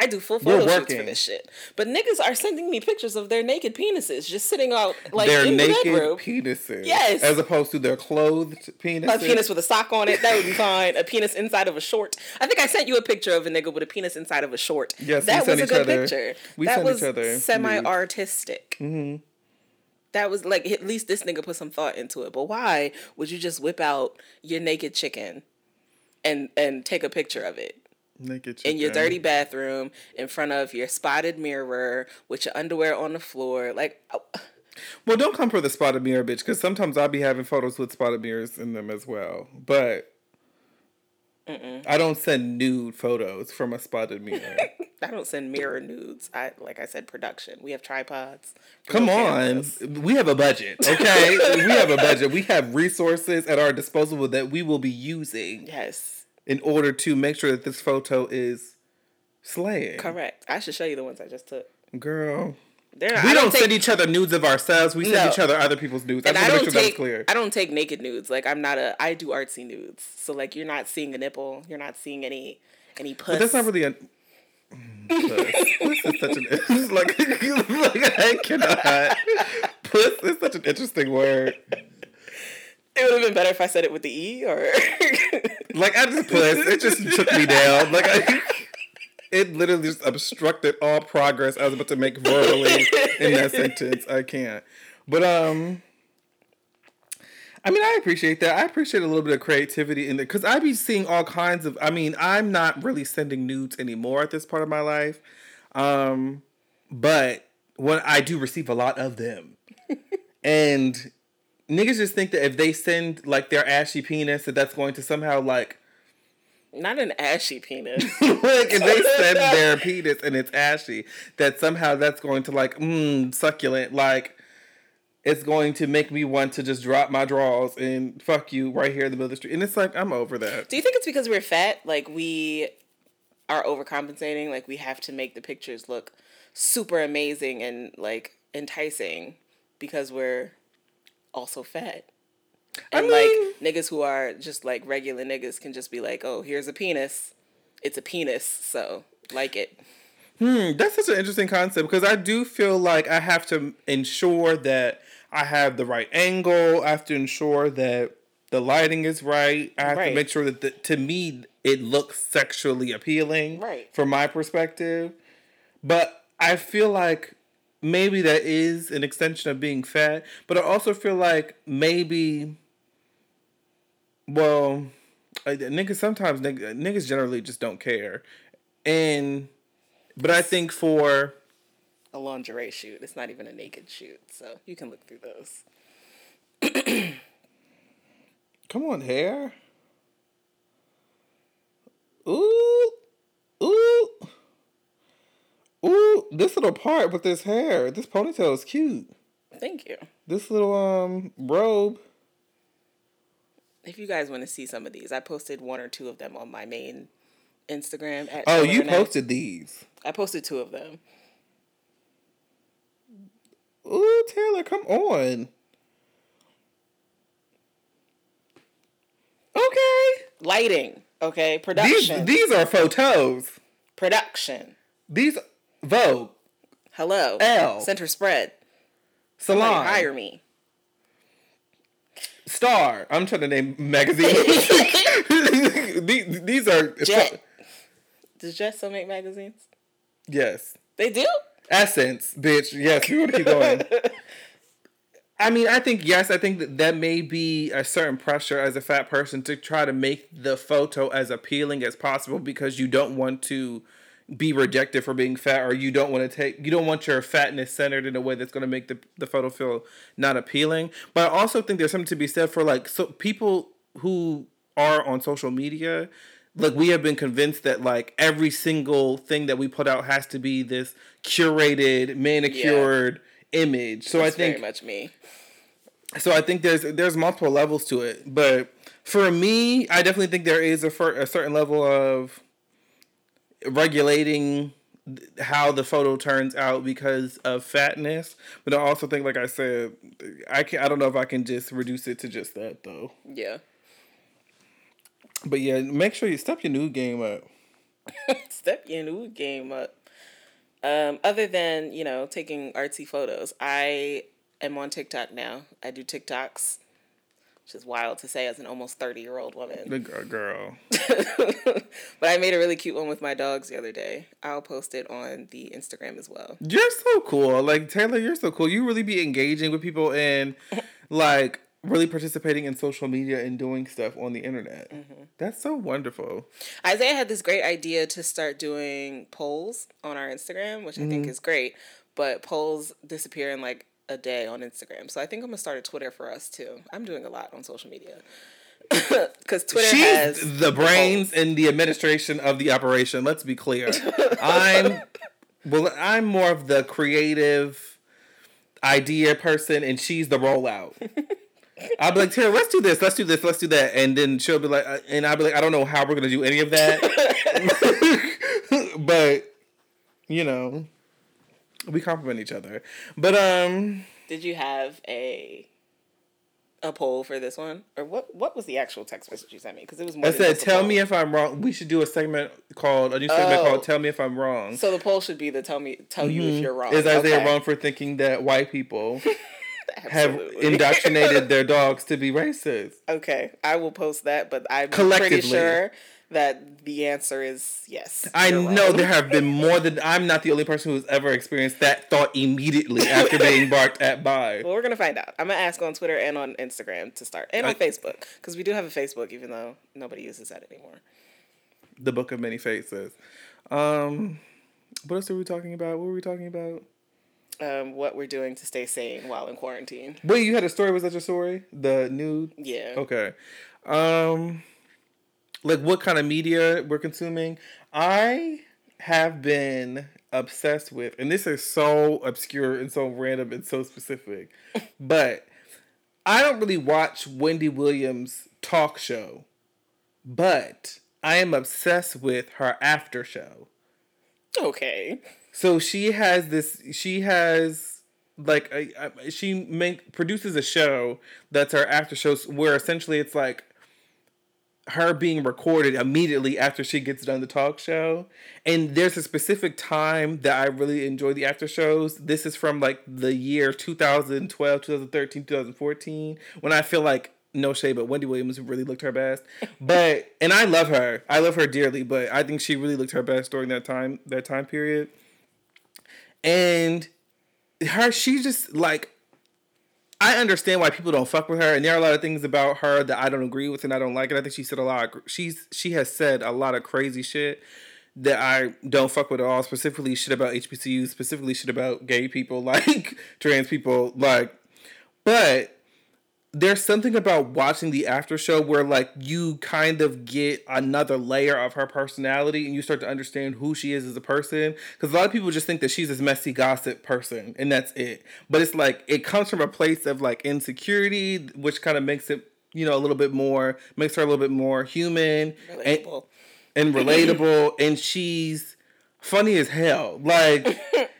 I do full photo shoots for this shit. But niggas are sending me pictures of their naked penises just sitting out like their in naked the bedroom. penises. Yes. As opposed to their clothed penises. A penis with a sock on it, that would be fine. A penis inside of a short. I think I sent you a picture of a nigga with a penis inside of a short. Yes, that was a good other- picture. we that sent was each other semi artistic. Mm-hmm. That was like at least this nigga put some thought into it. But why would you just whip out your naked chicken and and take a picture of it? Naked in your dirty bathroom in front of your spotted mirror with your underwear on the floor. Like, oh, Well, don't come for the spotted mirror, bitch, because sometimes I'll be having photos with spotted mirrors in them as well. But I don't send nude photos from a spotted (laughs) mirror. I don't send mirror nudes. I like I said, production. We have tripods. Come on. cameras. We have a budget, okay? (laughs) we have a budget. We have resources at our disposal that we will be using Yes, in order to make sure that this photo is slaying. correct. I should show you the ones I just took. Girl. They're, We I don't, take, send each other nudes of ourselves. We send No. each other other people's nudes. I and just I don't make sure take. clear. I don't take naked nudes. Like I'm not a. I do artsy nudes. So like you're not seeing a nipple. You're not seeing any any puss. But that's not really a. Mm. Puss is such an (laughs) like, (laughs) like I cannot. Puss is such an interesting word. It would have been better if I said it with the e or. (laughs) Like I just puss. It just took me down. Like I, it literally just obstructed all progress I was about to make verbally in that sentence. I can't. But um. I mean, I appreciate that. I appreciate a little bit of creativity in there because I be seeing all kinds of. I mean, I'm not really sending nudes anymore at this part of my life, um, but when I do receive a lot of them, (laughs) and niggas just think that if they send like their ashy penis, that that's going to somehow like not an ashy penis. (laughs) like if they send (laughs) their penis and it's ashy, that somehow that's going to like mmm succulent like. It's going to make me want to just drop my drawers and fuck you right here in the middle of the street. And it's like, I'm over that. Do you think it's because we're fat? Like we are overcompensating. Like we have to make the pictures look super amazing and like enticing because we're also fat. And mean- like niggas who are just like regular niggas can just be like, oh, here's a penis. It's a penis, so like it. Hmm, that's such an interesting concept because I do feel like I have to ensure that I have the right angle. I have to ensure that the lighting is right. I have Right. to make sure that the, to me it looks sexually appealing, Right. from my perspective. But I feel like maybe that is an extension of being fat. But I also feel like maybe, well, niggas sometimes niggas, niggas generally just don't care, and but I think for A lingerie shoot. It's not even a naked shoot, so you can look through those. (clears throat) come on hair, ooh, ooh, ooh, this little part with this hair, this ponytail is cute. Thank you. This little um robe. If you guys want to see some of these, I posted one or two of them on my main Instagram. At Oh, you posted these. I posted two of them. Ooh, Taylor, come on. Okay. Lighting, okay, These production, these are photos. production. These Vogue, Hello, Elle. center spread. Salon, Somebody hire me. Star. I'm trying to name magazines. (laughs) these, these are Jet. Does Jet still make magazines? Yes. They do. Essence, bitch. Yes, we want to keep going. (laughs) I mean, I think yes. I think that that may be a certain pressure as a fat person to try to make the photo as appealing as possible because you don't want to be rejected for being fat, or you don't want to take you don't want your fatness centered in a way that's going to make the the photo feel not appealing. But I also think there's something to be said for like so people who are on social media like we have been convinced that like every single thing that we put out has to be this curated manicured image so That's i think very much me. so i think there's there's multiple levels to it but for me i definitely think there is a, a certain level of regulating how the photo turns out because of fatness but i also think like i said i can i don't know if i can just reduce it to just that though Yeah. but yeah make sure you step your new game up (laughs) Step your new game up. Um, other than you know taking artsy photos, I am on TikTok now. I do TikToks, which is wild to say as an almost thirty year old woman. The girl, girl. (laughs) but I made a really cute one with my dogs the other day. I'll post it on the Instagram as well. You're so cool. Like Taylor, you're so cool. You really be engaging with people and (laughs) like really participating in social media and doing stuff on the internet. Mm-hmm. That's so wonderful. Isaiah had this great idea to start doing polls on our Instagram, which I think is great. But polls disappear in like a day on Instagram. So I think I'm gonna start a Twitter for us too. I'm doing a lot on social media. (laughs) Because Twitter She's has the brains polls. and the administration of the operation. Let's be clear. I'm (laughs) well. I'm more of the creative idea person, and she's the rollout. I'll be like, Tara, let's do this, let's do this, let's do that, and then she'll be like, uh, and I'll be like, I don't know how we're gonna do any of that, (laughs) but you know, we compliment each other. But um, Did you have a a poll for this one, or what? What was the actual text message you sent me? Because it was more. I said, tell poll. me if I'm wrong. We should do a segment called a new segment Oh. called "Tell Me If I'm Wrong." So the poll should be the tell me tell you if you're wrong. Mm-hmm. Is Isaiah Okay. wrong for thinking that white people (laughs) have indoctrinated (laughs) their dogs to be racist? Okay, I will post that, but I'm pretty sure that the answer is yes. I know there have been more than I'm not the only person who's ever experienced that thought immediately after being (laughs) barked at by. Well, we're gonna find out. I'm gonna ask on Twitter and on Instagram to start, and on I- Facebook because we do have a Facebook, even though nobody uses that anymore. The Book of Many Faces. Um, what else are we talking about? What were we talking about? Um, what we're doing to stay sane while in quarantine. Wait, you had a story. Was that your story? The new Yeah. Okay. Um like what kind of media we're consuming? I have been obsessed with and this is so obscure and so random and so specific. (laughs) but I don't really watch Wendy Williams talk show. But I am obsessed with her after show. Okay. So she has this. She has like a, a- she make produces a show that's her after shows where essentially it's like her being recorded immediately after she gets done the talk show. And there's a specific time that I really enjoy the after shows. This is from like the year 2012, 2013, 2014 when I feel like no shade, but Wendy Williams really looked her best. (laughs) But and I love her. I love her dearly, but I think she really looked her best during that time that time period. And her she just like I understand why people don't fuck with her, and there are a lot of things about her that I don't agree with and I don't like. And I think she said a lot. Of, she's she has said a lot of crazy shit that I don't fuck with at all. Specifically, shit about HBCUs. Specifically, shit about gay people, (laughs) like trans people, like. But there's something about watching the after show where like you kind of get another layer of her personality and you start to understand who she is as a person. Because a lot of people just think that she's this messy gossip person and that's it. But it's like it comes from a place of like insecurity which kind of makes it you know a little bit more makes her a little bit more human and, Relatable. and relatable and she's funny as hell. Like (laughs)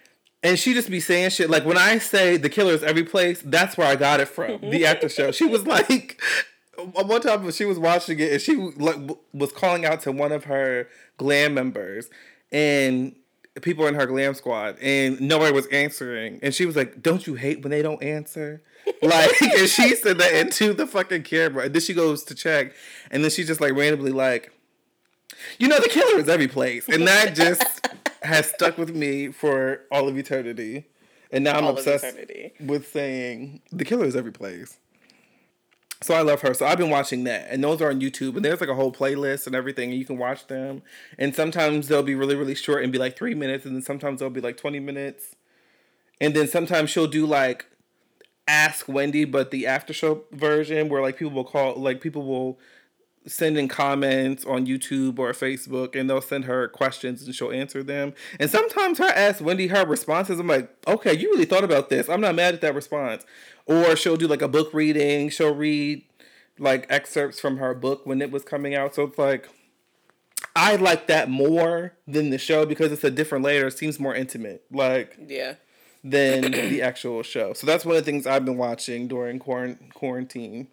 and she just be saying shit like when I say the killer is every place, that's where I got it from. The (laughs) after show. She was like, (laughs) one time she was watching it and she like was calling out to one of her glam members and people in her glam squad and nobody was answering and she was like, "Don't you hate when they don't answer?" (laughs) Like, and she said that into the fucking camera. And then she goes to check, and then she just like randomly like, you know, the killer is every place, and that just has stuck with me for all of eternity. And now I'm obsessed eternity. with saying the killer is every place. So I love her. So I've been watching that, and those are on YouTube, and there's like a whole playlist and everything, and you can watch them. And sometimes they'll be really, really short and be like three minutes, and then sometimes they'll be like twenty minutes. And then sometimes she'll do like Ask Wendy, but the after show version where like people will call, like people will send in comments on YouTube or Facebook and they'll send her questions and she'll answer them. And sometimes her ask Wendy her responses. I'm like, okay, you really thought about this. I'm not mad at that response. Or she'll do like a book reading. She'll read like excerpts from her book when it was coming out. So it's like I like that more than the show because it's a different layer. It seems more intimate. Like Yeah. than the actual show. So that's one of the things I've been watching during quarant- quarantine.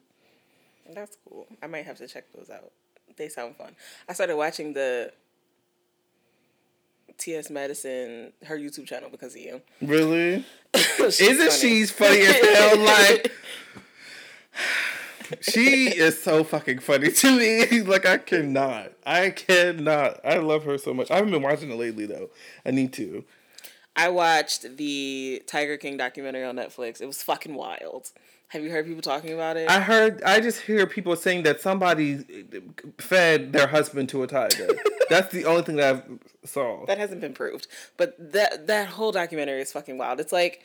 That's cool. I might have to check those out. They sound fun. I started watching the TS Madison her YouTube channel because of you. Really? (laughs) Isn't funny. she funny as hell? (laughs) Like she is so fucking funny to me. (laughs) Like I cannot. I cannot. I love her so much. I haven't been watching it lately though. I need to. I watched the Tiger King documentary on Netflix. It was fucking wild. Have you heard people talking about it? I heard. I just hear people saying that somebody fed their husband to a tiger. (laughs) That's the only thing that I've saw. that hasn't been proved. But that that whole documentary is fucking wild. It's like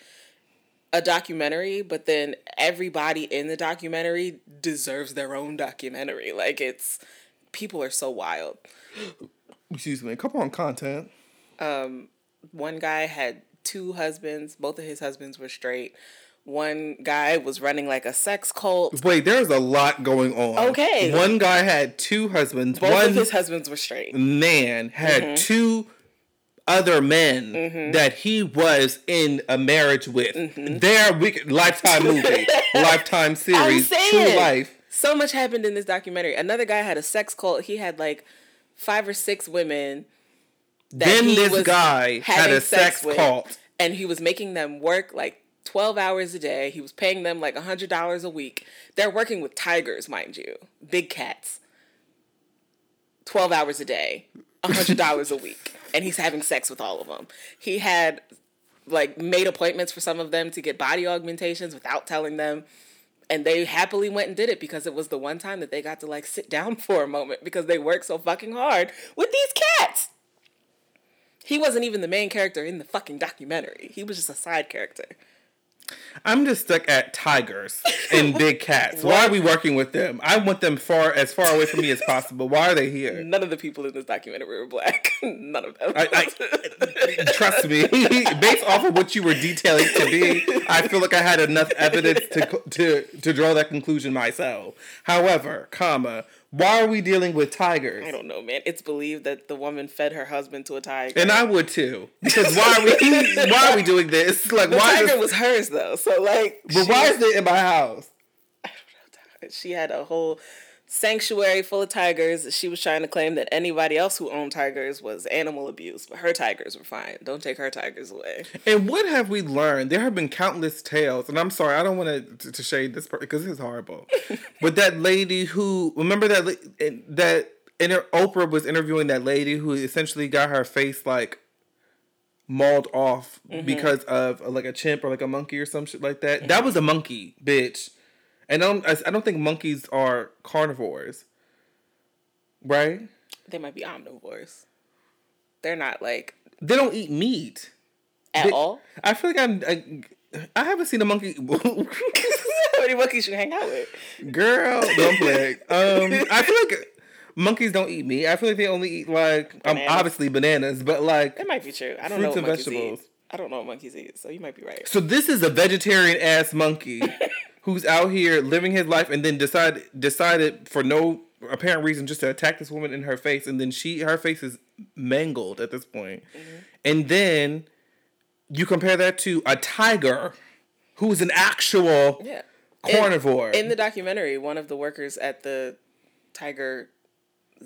a documentary, but then everybody in the documentary deserves their own documentary. Like it's people are so wild. Excuse me. Come on, content. Um, One guy had two husbands, both of his husbands were straight. One guy was running like a sex cult. Wait, there's a lot going on. Okay. One guy had two husbands. Both one of his husbands were straight. man had Mm-hmm. two other men that he was in a marriage with. Their wicked lifetime movie, (laughs) lifetime series, saying. True Life. So much happened in this documentary. Another guy had a sex cult. He had like five or six women. that Then he this guy had a sex with, cult. and he was making them work like 12 hours a day. He was paying them like $100 a week. They're working with tigers, mind you, big cats. 12 hours a day, $100 a week. (laughs) And he's having sex with all of them. He had like made appointments for some of them to get body augmentations without telling them. And they happily went and did it because it was the one time that they got to like sit down (laughs) for a moment because they worked so fucking hard with these cats. He wasn't even the main character in the fucking documentary. He was just a side character. I'm just stuck at tigers and (laughs) big cats. Why are we working with them? I want them far as far away from me as possible. Why are they here? None of the people in this documentary were black. (laughs) None of them. I, I, trust me, (laughs) based off of what you were detailing to me, I feel like I had enough evidence to to to draw that conclusion myself. However, comma, why are we dealing with tigers? I don't know, man. It's believed that the woman fed her husband to a tiger. And I would too, because why are we (laughs) why are we doing this? Like, the why? tiger was hers though, so like. but why is it in my house? She had a whole sanctuary full of tigers. She was trying to claim that anybody else who owned tigers was animal abuse, but her tigers were fine. Don't take her tigers away. And what have we learned? There have been countless tales, and I'm sorry, I don't want to to shade this part because it's horrible. (laughs) but that lady who remember that eh, that inter- Oprah was interviewing that lady who essentially got her face like mauled off mm-hmm. because of like a chimp or like a monkey or some shit like that. Mm-hmm. That was a monkey, bitch. And I don't, I don't think monkeys are carnivores, right? They might be omnivores. They're not like They don't eat meat. at They- all. I feel like I'm. I, I haven't seen a monkey. (laughs) How many monkeys you hang out with? Girl, don't play. (laughs) Um, I feel like monkeys don't eat meat. I feel like they only eat like um, Bananas. obviously bananas, but like That might be true. I don't Fruits know what and monkeys vegetables. eat. I don't know what monkeys eat, so you might be right. so. This is a vegetarian ass monkey (laughs) who's out here living his life, and then decide decided for no apparent reason just to attack this woman in her face, and then she her face is mangled at this point, Mm-hmm. and then you compare that to a tiger who's an actual Yeah. carnivore. In the documentary, one of the workers at the tiger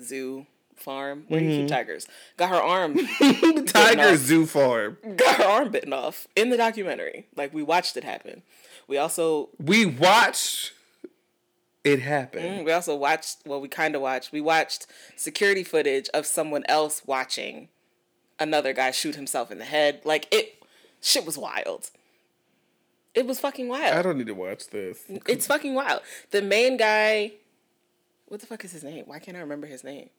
zoo farm, where you keep tigers, got her arm (laughs) tiger zoo farm. got her arm bitten off in the documentary. Like we watched it happen. We also We watched it happen. we also watched well we kind of watched. We watched security footage of someone else watching another guy shoot himself in the head. Like it shit was wild. It was fucking wild. I don't need to watch this. It's fucking wild. The main guy, what the fuck is his name? Why can't I remember his name?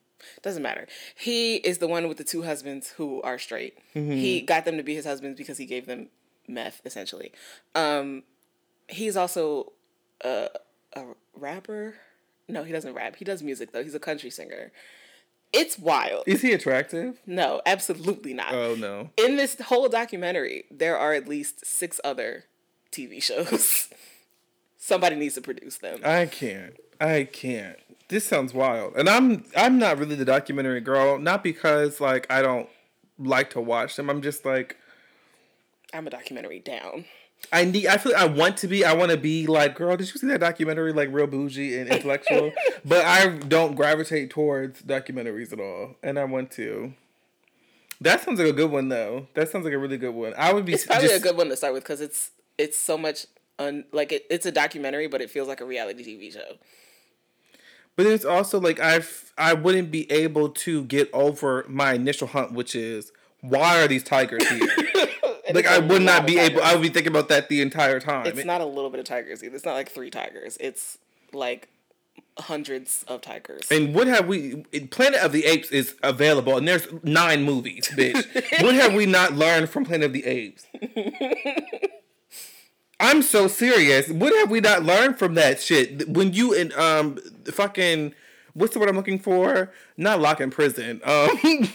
Doesn't matter. He is the one with the two husbands who are straight. He got them to be his husbands because he gave them meth, essentially. Um, he's also a, a rapper. No, he doesn't rap. He does music though. He's a country singer. It's wild. Is he attractive? No, absolutely not. Oh no. In this whole documentary, there are at least six other TV shows. (laughs) Somebody needs to produce them. I can't. I can't. This sounds wild. And I'm I'm not really the documentary girl, not because like I don't like to watch them. I'm just like I'm a documentary down. I need I feel I want to be I want to be like, girl, did you see that documentary like real bougie and intellectual? (laughs) but I don't gravitate towards documentaries at all. And I want to. That sounds like a good one though. That sounds like a really good one. I would be It's probably just, a good one to start with because it's it's so much un like it, it's a documentary, but it feels like a reality TV show. But it's also like I've I wouldn't be able to get over my initial hunt, which is why are these tigers here? (laughs) like I would not be able. I would be thinking about that the entire time. It's not a little bit of tigers either. It's not like three tigers. It's like hundreds of tigers. And what have we? Planet of the Apes is available, and there's nine movies, bitch. (laughs) what have we not learned from Planet of the Apes? (laughs) I'm so serious. What have we not learned from that shit? When you and um fucking what's the word I'm looking for? Not lock in prison. Um (laughs)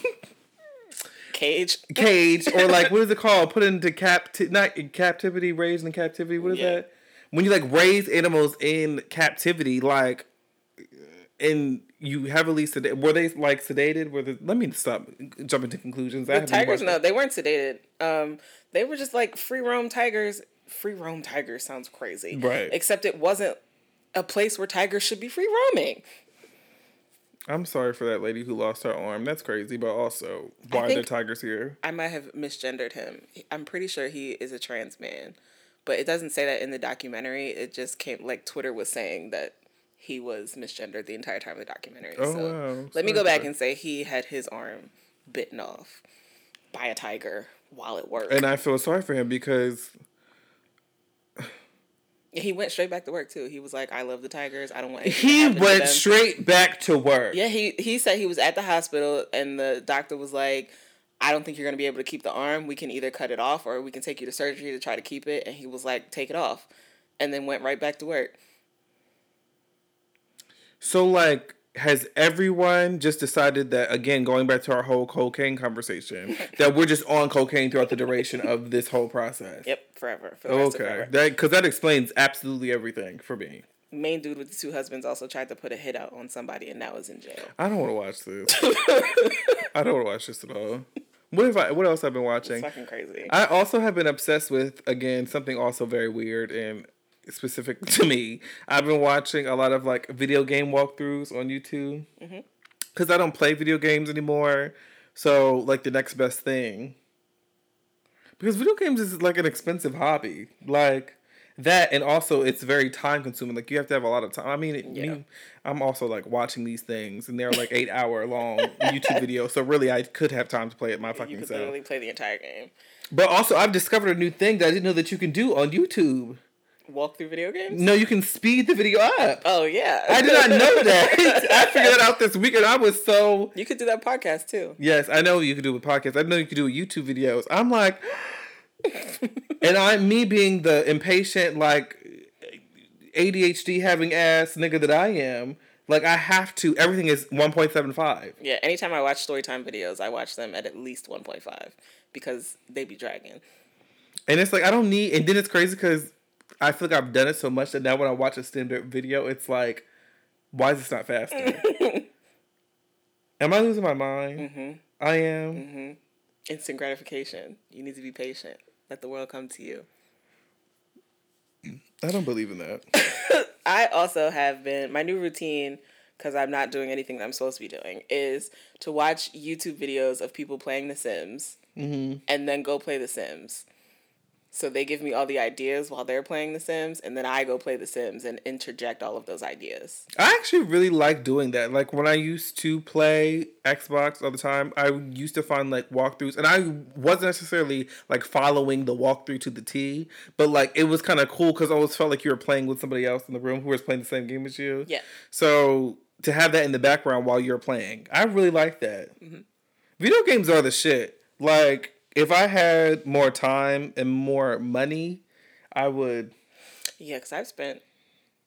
Cage. cage or like what is it (laughs) called? Put into capti not in captivity, raised in captivity. What is Yeah. that? When you like raise animals in captivity, like and you heavily sedated. Were they like sedated? Were they, let me stop jumping to conclusions. The tigers, no, they weren't sedated. Um, they were just like free roam tigers. Free roam tigers sounds crazy, Right. Except it wasn't a place where tigers should be free roaming. I'm sorry for that lady who lost her arm. That's crazy, but also why are there tigers here? I might have misgendered him. I'm pretty sure he is a trans man, but it doesn't say that in the documentary. It just came like Twitter was saying that he was misgendered the entire time of the documentary. Oh, so wow. let me go back and say he had his arm bitten off by a tiger while at work. And I feel sorry for him because he went straight back to work too. He was like, "I love the tigers. I don't want." he went them." straight back to work. Yeah, he he said he was at the hospital and the doctor was like, I don't think you're gonna be able to keep the arm. We can either cut it off or we can take you to surgery to try to keep it. And he was like, take it off, and then went right back to work. So like has everyone just decided that again going back to our whole cocaine conversation (laughs) that we're just on cocaine throughout the duration of this whole process? Yep, forever. For the rest of Okay. forever. That cuz that explains absolutely everything for me. Main dude with the two husbands also tried to put a hit out on somebody and now is in jail. I don't want to watch this. (laughs) I don't want to watch this at all. What have I what else have I've been watching? It's fucking crazy. I also have been obsessed with again something also very weird and specific (laughs) to me. I've been watching a lot of like video game walkthroughs on YouTube mm-hmm. because I don't play video games anymore. So like the next best thing because video games is like an expensive hobby, like that, and also it's very time consuming. Like you have to have a lot of time. I mean, it, Yeah. me, I'm also like watching these things, and they're like eight hour long YouTube videos. So really, I could have time to play it my fucking you could self. literally play the entire game. But also, I've discovered a new thing that I didn't know that you can do on YouTube. Walk through video games. No, you can speed the video up. Oh yeah. I did not know (laughs) that. I figured it out this weekend. I was so You could do that podcast too. yes. I know you could do a podcast. I know you could do YouTube videos. I'm like, (laughs) and I'm me being the impatient like ADHD having ass nigga that I am. Like I have to. Everything is 1.75. Yeah. Anytime I watch storytime videos, I watch them at at least one point five because they be dragging. And it's like I don't need. And then it's crazy because I feel like I've done it so much that now when I watch a standard video, it's like, why is this not faster? (laughs) Am I losing my mind? Mm-hmm. I am. Instant gratification. You need to be patient. Let the world come to you. I don't believe in that. (laughs) I also have been my new routine because I'm not doing anything that I'm supposed to be doing is to watch YouTube videos of people playing The Sims and then go play The Sims. So they give me all the ideas while they're playing The Sims, and then I go play The Sims and interject all of those ideas. I actually really like doing that. Like when I used to play Xbox all the time, I used to find like walkthroughs, and I wasn't necessarily like following the walkthrough to the T, but like it was kind of cool because I always felt like you were playing with somebody else in the room who was playing the same game as you. Yeah. So to have that in the background while you're playing, I really like that. Mm-hmm. Video games are the shit. Like if I had more time and more money, I would. Yeah, because I've spent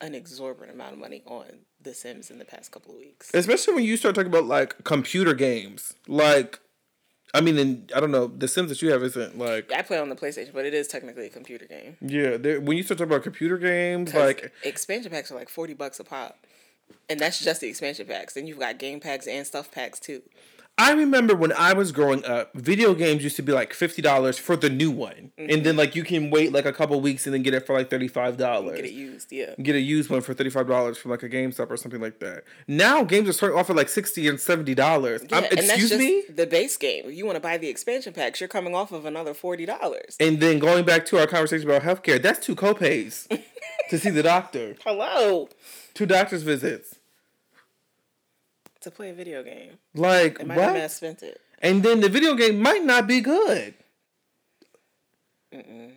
an exorbitant amount of money on The Sims in the past couple of weeks. Especially when you start talking about like computer games. Like, I mean, and I don't know, the Sims that you have isn't like. I play on the PlayStation, but it is technically a computer game. Yeah, when you start talking about computer games, like expansion packs are like forty bucks a pop, and that's just the expansion packs. Then you've got game packs and stuff packs too. I remember when I was growing up, video games used to be like fifty dollars for the new one, mm-hmm. and then like you can wait like a couple weeks and then get it for like thirty five dollars. Get it used, yeah. Get a used one for thirty five dollars from like a GameStop or something like that. Now games are starting off at like sixty and seventy dollars. Yeah, excuse me. The base game. If you want to buy the expansion packs, you're coming off of another forty dollars. And then going back to our conversation about healthcare, that's two copays (laughs) to see the doctor. Hello. Two doctor's visits to play a video game. Like it might what? have spent it. And then the video game might not be good. Mm-mm.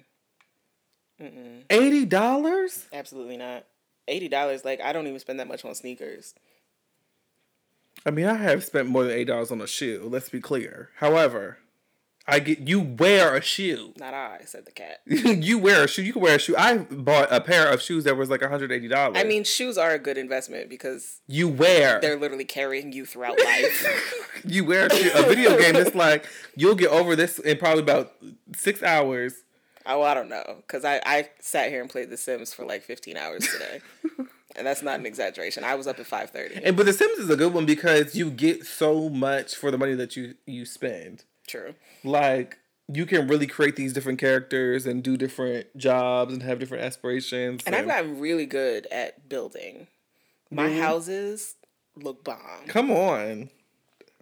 Mm-mm. Eighty dollars? Absolutely not. Eighty dollars. Like I don't even spend that much on sneakers. I mean, I have spent more than eight dollars on a shoe. Let's be clear. However, I get you wear a shoe. Not I, said the cat. (laughs) you wear a shoe. You can wear a shoe. I bought a pair of shoes that was like hundred eighty dollars. I mean, shoes are a good investment because you wear. They're literally carrying you throughout life. (laughs) you wear a, shoe, a video game. It's like you'll get over this in probably about six hours. Oh, I don't know, because I I sat here and played The Sims for like fifteen hours today. (laughs) and that's not an exaggeration. I was up at five thirty. And but The Sims is a good one because you get so much for the money that you you spend. True. Like you can really create these different characters and do different jobs and have different aspirations. And, and I've gotten really good at building. My mm-hmm. houses look bomb. Come on.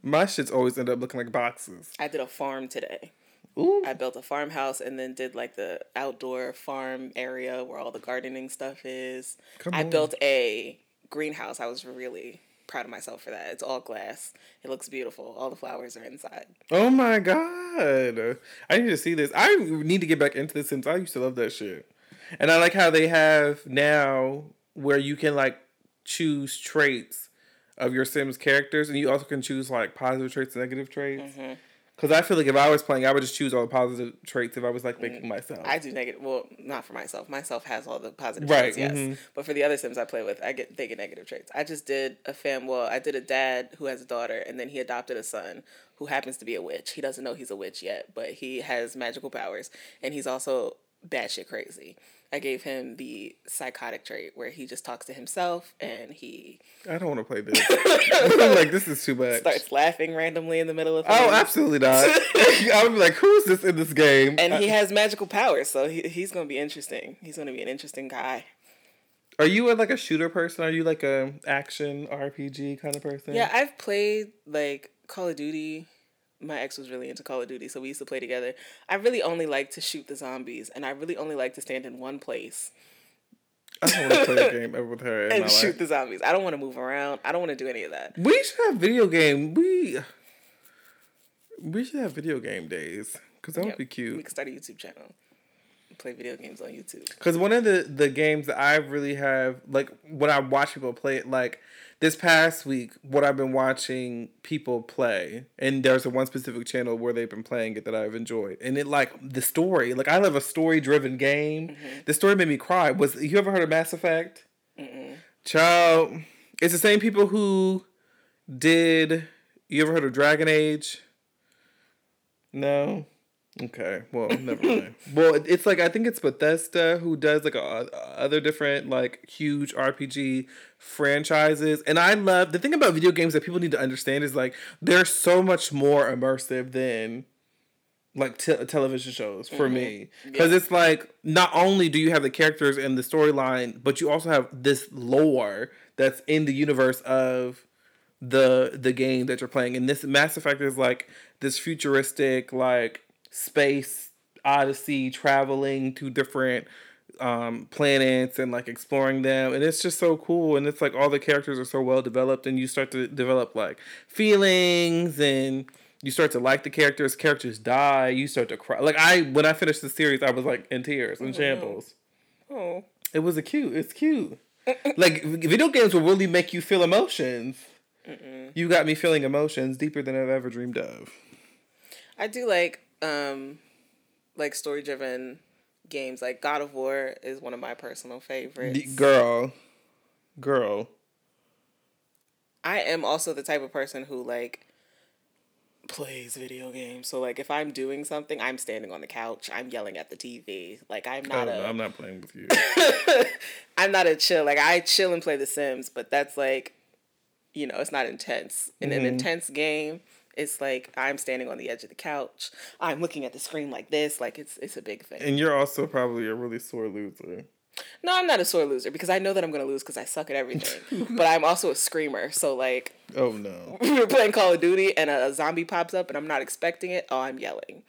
My shits always end up looking like boxes. I did a farm today. Ooh. I built a farmhouse and then did like the outdoor farm area where all the gardening stuff is. Come I on. built a greenhouse. I was really proud of myself for that. It's all glass. It looks beautiful. All the flowers are inside. Oh my god! I need to see this. I need to get back into The Sims. I used to love that shit, and I like how they have now where you can like choose traits of your Sims characters, and you also can choose like positive traits and negative traits. Mm-hmm. Because I feel like if I was playing, I would just choose all the positive traits if I was like making myself. I do negative. Well, not for myself. Myself has all the positive right. traits, yes. Mm-hmm. But for the other Sims I play with, I get they get negative traits. I just did a fam. Well, I did a dad who has a daughter, and then he adopted a son who happens to be a witch. He doesn't know he's a witch yet, but he has magical powers, and he's also batshit crazy. I gave him the psychotic trait where he just talks to himself and he. I don't want to play this. I'm (laughs) like, this is too much. Starts laughing randomly in the middle of. Oh, things. Oh, absolutely not! (laughs) I would be like, who's this in this game? And he has magical powers, so he, he's going to be interesting. He's going to be an interesting guy. Are you a, like a shooter person? Are you like a action RPG kind of person? Yeah, I've played like Call of Duty my ex was really into Call of Duty, so we used to play together. I really only like to shoot the zombies, and I really only like to stand in one place. I don't want to play a game ever with her (laughs) and shoot life. the zombies. I don't want to move around. I don't want to do any of that. We should have video game. We we should have video game days because that yep. would be cute. We could start a YouTube channel play video games on YouTube. Because one of the the games that I really have like when I watch people play it, like this past week, what I've been watching people play, and there's a one specific channel where they've been playing it that I've enjoyed, and it like the story, like I love a story driven game. Mm-hmm. The story made me cry. Was you ever heard of Mass Effect? Mm-mm. Child, it's the same people who did. You ever heard of Dragon Age? No. Okay, well, (laughs) never mind. well, it's like I think it's Bethesda who does like a, other different like huge RPG franchises, and I love the thing about video games that people need to understand is like they're so much more immersive than like te- television shows for mm-hmm. me because yeah. it's like not only do you have the characters and the storyline, but you also have this lore that's in the universe of the the game that you're playing, and this Mass Effect is like this futuristic like space odyssey, traveling to different um, planets and like exploring them, and it's just so cool. And it's like all the characters are so well developed, and you start to develop like feelings and you start to like the characters. Characters die, you start to cry. Like I, when I finished the series, I was like in tears, in oh, shambles. Oh, it was a cute. It's cute. like video games will really make you feel emotions. Mm-mm. You got me feeling emotions deeper than I've ever dreamed of. I do like um, like story driven games. Like God of War is one of my personal favorites. Girl, girl. I am also the type of person who like plays video games. So like if I'm doing something, I'm standing on the couch, I'm yelling at the TV. Like I'm not a I'm not playing with you. (laughs) I'm not a chill. Like I chill and play The Sims, but that's like you know, it's not intense. In mm-hmm. an intense game, It's like I'm standing on the edge of the couch. I'm looking at the screen like this. Like it's it's a big thing. And you're also probably a really sore loser. No, I'm not a sore loser because I know that I'm gonna lose because I suck at everything. (laughs) but I'm also a screamer. So like, Oh no. we (laughs) were playing Call of Duty and a zombie pops up and I'm not expecting it. Oh, I'm yelling.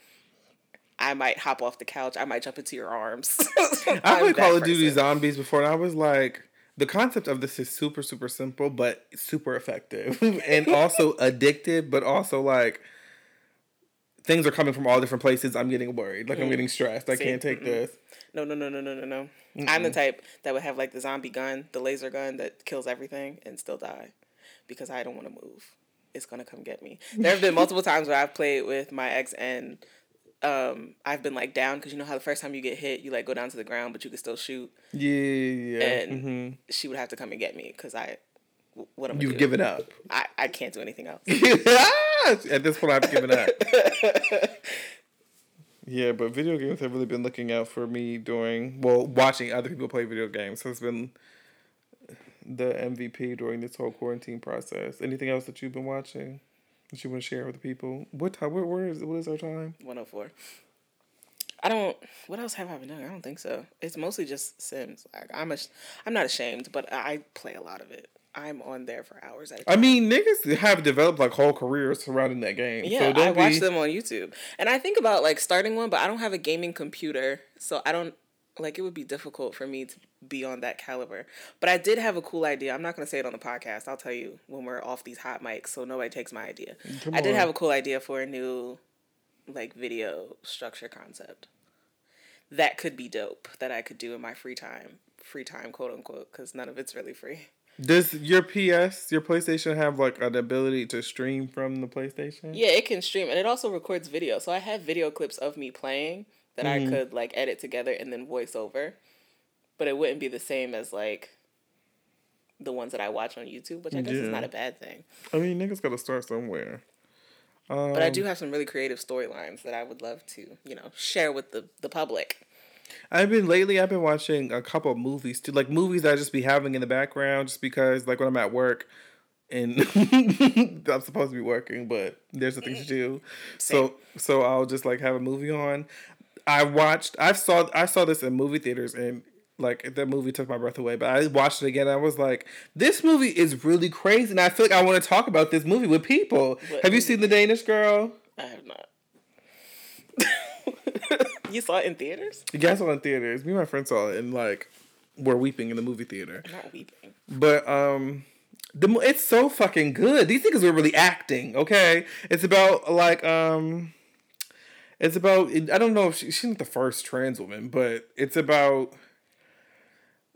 I might hop off the couch. I might jump into your arms. (laughs) I played Call of Duty. Zombies before, and I was like, the concept of this is super, super simple, but super effective, (laughs) and also addictive, but also like things are coming from all different places. I'm getting worried, like I'm mm. getting stressed. I See? can't take this. No, no, no, no, no, no, no. I'm the type that would have like the zombie gun, the laser gun that kills everything and still die because I don't want to move. It's gonna come get me. There have been multiple (laughs) times where I've played with my ex and um, I've been like down because you know how the first time you get hit, you like go down to the ground, but you can still shoot. Yeah, yeah. And mhm. she would have to come and get me because I, what am I? You've given up. I, I can't do anything else. (laughs) At this point, I've given up. (laughs) yeah, but video games have really been looking out for me during, well, watching other people play video games has been the MVP during this whole quarantine process. Anything else that you've been watching that you want to share with the people? What time? Where, where is what is our time? 104. I don't. What else have I been doing? I don't think so. It's mostly just Sims. Like I'm a, I'm not ashamed, but I play a lot of it. I'm on there for hours. I I mean, niggas have developed like whole careers surrounding that game. yeah, so I watch be, them on YouTube, and I think about like starting one, but I don't have a gaming computer, so I don't like. It would be difficult for me to be on that caliber. But I did have a cool idea. I'm not gonna say it on the podcast. I'll tell you when we're off these hot mics, so nobody takes my idea. Come I did on. have a cool idea for a new like video structure concept that could be dope that I could do in my free time, free time, quote unquote, because none of it's really free. Does your PS, your PlayStation, have like an ability to stream from the PlayStation? Yeah, it can stream and it also records video. So I have video clips of me playing that I could like edit together and then voice over. But it wouldn't be the same as like the ones that I watch on YouTube, which I guess Yeah. is not a bad thing. I mean, niggas got to start somewhere. Um, But I do have some really creative storylines that I would love to, you know, share with the, the public. I've been lately. I've been watching a couple of movies too, like movies that I just be having in the background, just because like when I'm at work, and (laughs) I'm supposed to be working, but there's nothing to do. (laughs) So so I'll just like have a movie on. I watched. I saw. I saw this in movie theaters, and like the movie took my breath away. But I watched it again. And I was like, this movie is really crazy, and I feel like I want to talk about this movie with people. What have you seen the Danish Girl? I have not. you saw it in theaters? You guys saw it in theaters. Me and my friend saw it, and like we're weeping in the movie theater. I'm not weeping. But um the it's so fucking good. These niggas were really acting, okay? It's about like um it's about I don't know if she, she's not the first trans woman, but it's about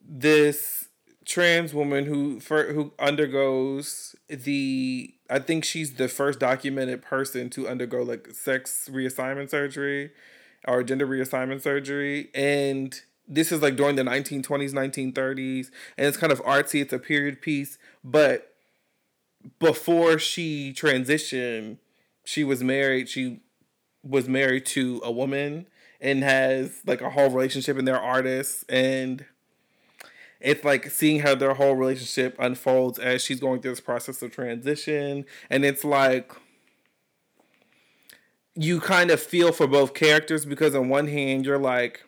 this trans woman who for, who undergoes the I think she's the first documented person to undergo like sex reassignment surgery or gender reassignment surgery. And this is like during the 1920s 1930s and it's kind of artsy. It's a period piece. But before she transitioned she was married. She was married to a woman and has like a whole relationship and they're artists. And it's like seeing how their whole relationship unfolds as she's going through this process of transition. And it's like you kind of feel for both characters because on one hand you're like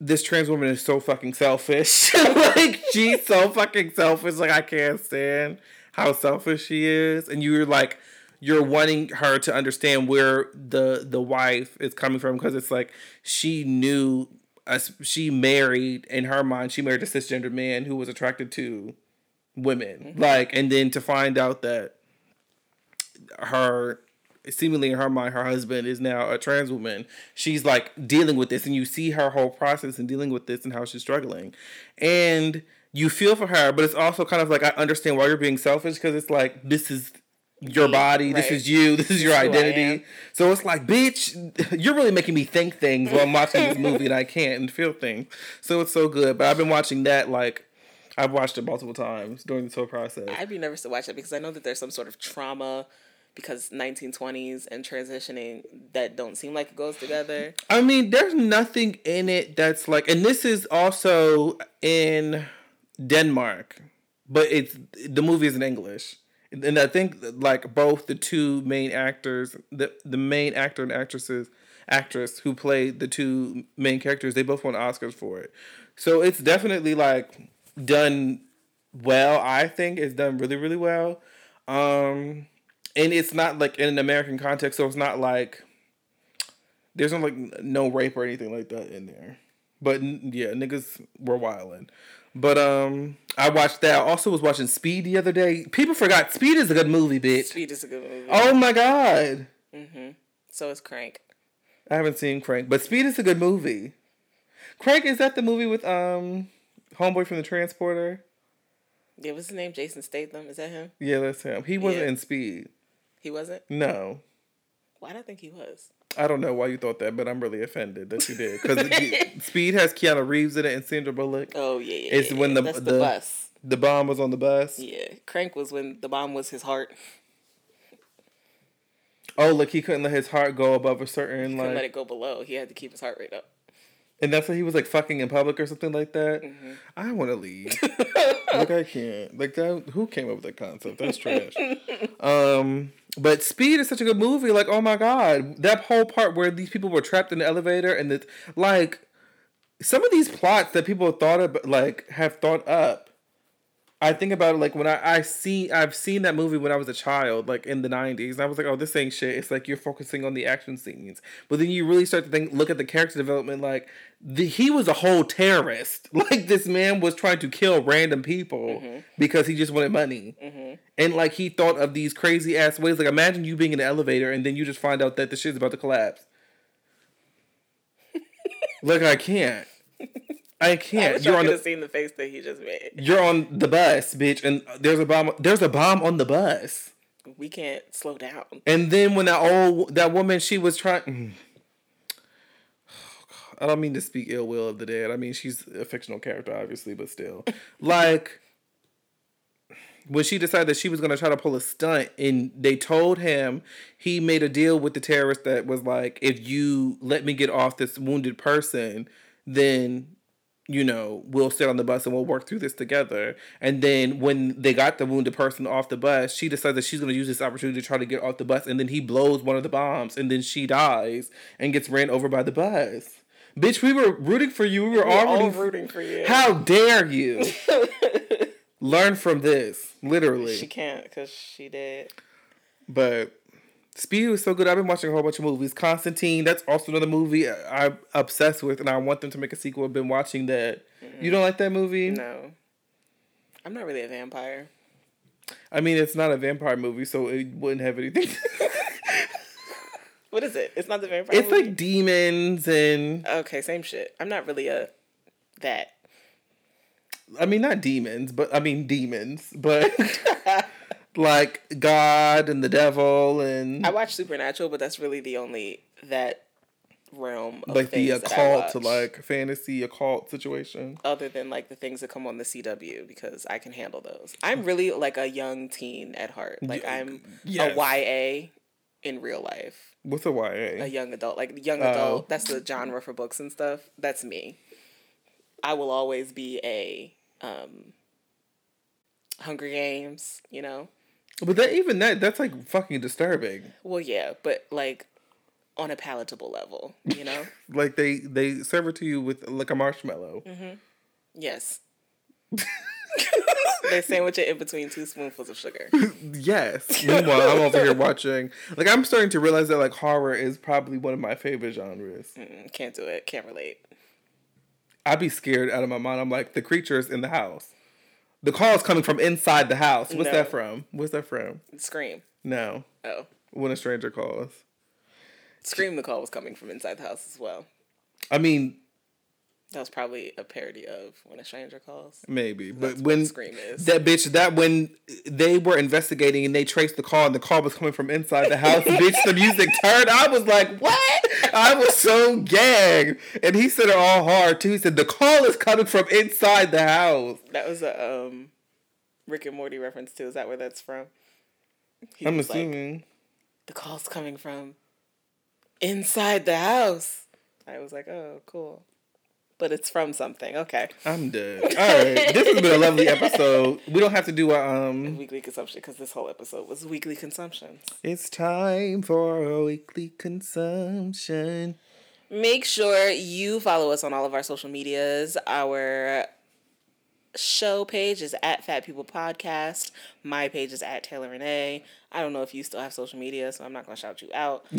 this trans woman is so fucking selfish. (laughs) Like she's so fucking selfish. Like i can't stand how selfish she is. And you're like you're wanting her to understand where the the wife is coming from because it's like she knew us she married in her mind she married a cisgender man who was attracted to women. Mm-hmm. Like and then to find out that her seemingly in her mind her husband is now a trans woman she's like dealing with this and you see her whole process and dealing with this and how she's struggling. And you feel for her but it's also kind of like i understand why you're being selfish because it's like this is your body this is you (laughs) this is your This is who I identity. so it's like bitch (laughs) you're really making me think things while i'm watching this movie and i (laughs) can't and feel things. So it's so good but i've been watching that like i've watched it multiple times during this whole process. I'd be nervous to watch it because I know that there's some sort of trauma because 1920s and transitioning that don't seem like it goes together. I mean, there's nothing in it that's like, and this is also in Denmark, but it's the movie is in English, and I think like both the two main actors, the the main actor and actresses, actress who played the two main characters, they both won Oscars for it. So it's definitely like done well. I think it's done really really well, um, and it's not like in an American context, so it's not like there's no like no rape or anything like that in there. But yeah, niggas were wilding. But um, I watched that. I also was watching Speed the other day. People forgot Speed is a good movie, bitch. Speed is a good movie. Oh my god. Mm-hmm. So is Crank. I haven't seen Crank, but Speed is a good movie. Crank is that the movie with um, homeboy from the Transporter? Yeah, what's his name? Jason Statham. Is that him? Yeah, that's him. He wasn't Yeah. in Speed. He wasn't. No. Why did I think he was? I don't know why you thought that, but I'm really offended that you did. Because (laughs) Speed has Keanu Reeves in it and Sandra Bullock. Oh yeah, yeah. It's yeah, when the- the- the bus. The bomb was on the bus. Yeah, Crank was when the bomb was his heart. Oh, look, he couldn't let his heart go above a certain Couldn't let it go below. He had to keep his heart rate up. and that's why he was like fucking in public or something like that. Mm-hmm. I want to leave. (laughs) like I can't. Like that. Who came up with that concept? That's trash. (laughs) um, but Speed is such a good movie. Like, oh my god, that whole part where these people were trapped in the elevator and it's like some of these plots that people thought of, like have thought up. I think about it like when I, I see I've seen that movie when I was a child, like in the nineties, and I was like, oh, this ain't shit. It's like you're focusing on the action scenes, but then you really start to think, look at the character development. Like the, he was a whole terrorist. (laughs) Like this man was trying to kill random people mm-hmm. because he just wanted money, mm-hmm. and like he thought of these crazy ass ways. Like imagine you being in the elevator and then you just find out that the shit's about to collapse. (laughs) like I can't. I I can't. wish You're I on could the, have seen the face that he just made. you're on the bus, bitch, and there's a bomb. There's a bomb on the bus. We can't slow down. And then when that old that woman, she was trying. Mm. (sighs) I don't mean to speak ill will of the dead. I mean she's a fictional character, obviously, but still, (laughs) like when she decided that she was gonna try to pull a stunt, and they told him he made a deal with the terrorist that was like, if you let me get off this wounded person, then you know, we'll sit on the bus and we'll work through this together. And then when they got the wounded person off the bus, she decides that she's going to use this opportunity to try to get off the bus. And then he blows one of the bombs and then she dies and gets ran over by the bus. Bitch, we were rooting for you. We were We're already all rooting for you. How dare you? (laughs) Learn from this, literally. She can't because she did. But Speed was so good. I've been watching a whole bunch of movies. Constantine, that's also another movie I'm obsessed with, and I want them to make a sequel. I've been watching that. You don't like that movie? No, I'm not really a vampire. I mean, it's not a vampire movie, so it wouldn't have anything. (laughs) What is it? It's not the vampire. it's movie? like demons and okay, same shit. I'm not really a that. I mean not demons, but I mean demons, but (laughs) like God and the devil and I watch Supernatural, but that's really the only that realm of like the things that I occult to like fantasy occult situation. other than like the things that come on the CW because I can handle those. I'm really like a young teen at heart. Like I'm yes. a YA in real life. What's a ya A young adult, like young Oh. adult. That's the genre for books and stuff. That's me. I will always be a um Hunger Games, you know. But that even that that's like fucking disturbing. Well, yeah, but like on a palatable level, you know. (laughs) Like they they serve it to you with like a marshmallow. Mm-hmm. yes. (laughs) they sandwich it in between two spoonfuls of sugar. (laughs) Yes. Meanwhile, I'm over here watching. Like I'm starting to realize that like horror is probably one of my favorite genres. Mm, Can't do it. Can't relate. I'd be scared out of my mind. I'm like the creature's in the house. The call is coming from inside the house. What's No. that from? What's that from? Scream. No. Oh, When a stranger calls. Scream. The call was coming from inside the house as well. I mean, That was probably a parody of When a Stranger Calls. maybe, but when Scream is. that bitch, that when they were investigating and they traced the call and the call was coming from inside the house, (laughs) bitch, the music turned. I was like, what? I was so gagged, and he said it all hard too. He said the call is coming from inside the house. That was a um, Rick and Morty reference too. Is that where that's from? He I'm was like, assuming. the call's coming from inside the house. I was like, oh, cool. But it's from something. Okay. I'm dead. All right, this has been a lovely episode. We don't have to do a um. Weekly consumption because this whole episode was weekly consumption. It's time for a weekly consumption. Make sure you follow us on all of our social medias. Our show page is at Fat People Podcast. My page is at Taylor Renee. I don't know if you still have social media, so I'm not gonna shout you out. (laughs)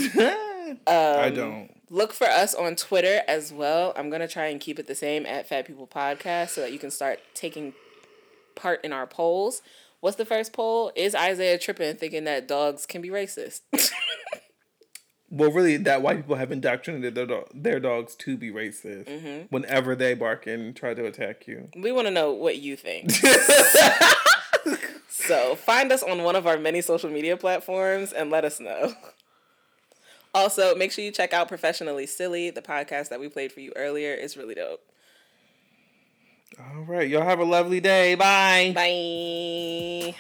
I um, don't. Look for us on Twitter as well. I'm gonna try and keep it the same at Fat People Podcast so that you can start taking part in our polls. What's the first poll? Is Isaiah tripping thinking that dogs can be racist? (laughs) Well, really, that white people have indoctrinated their, do- their dogs to be racist mm-hmm. whenever they bark and try to attack you. we want to know what you think. (laughs) so find us on one of our many social media platforms and let us know. Also, make sure you check out Professionally Silly, the podcast that we played for you earlier. It's really dope. All right, y'all have a lovely day. Bye. Bye.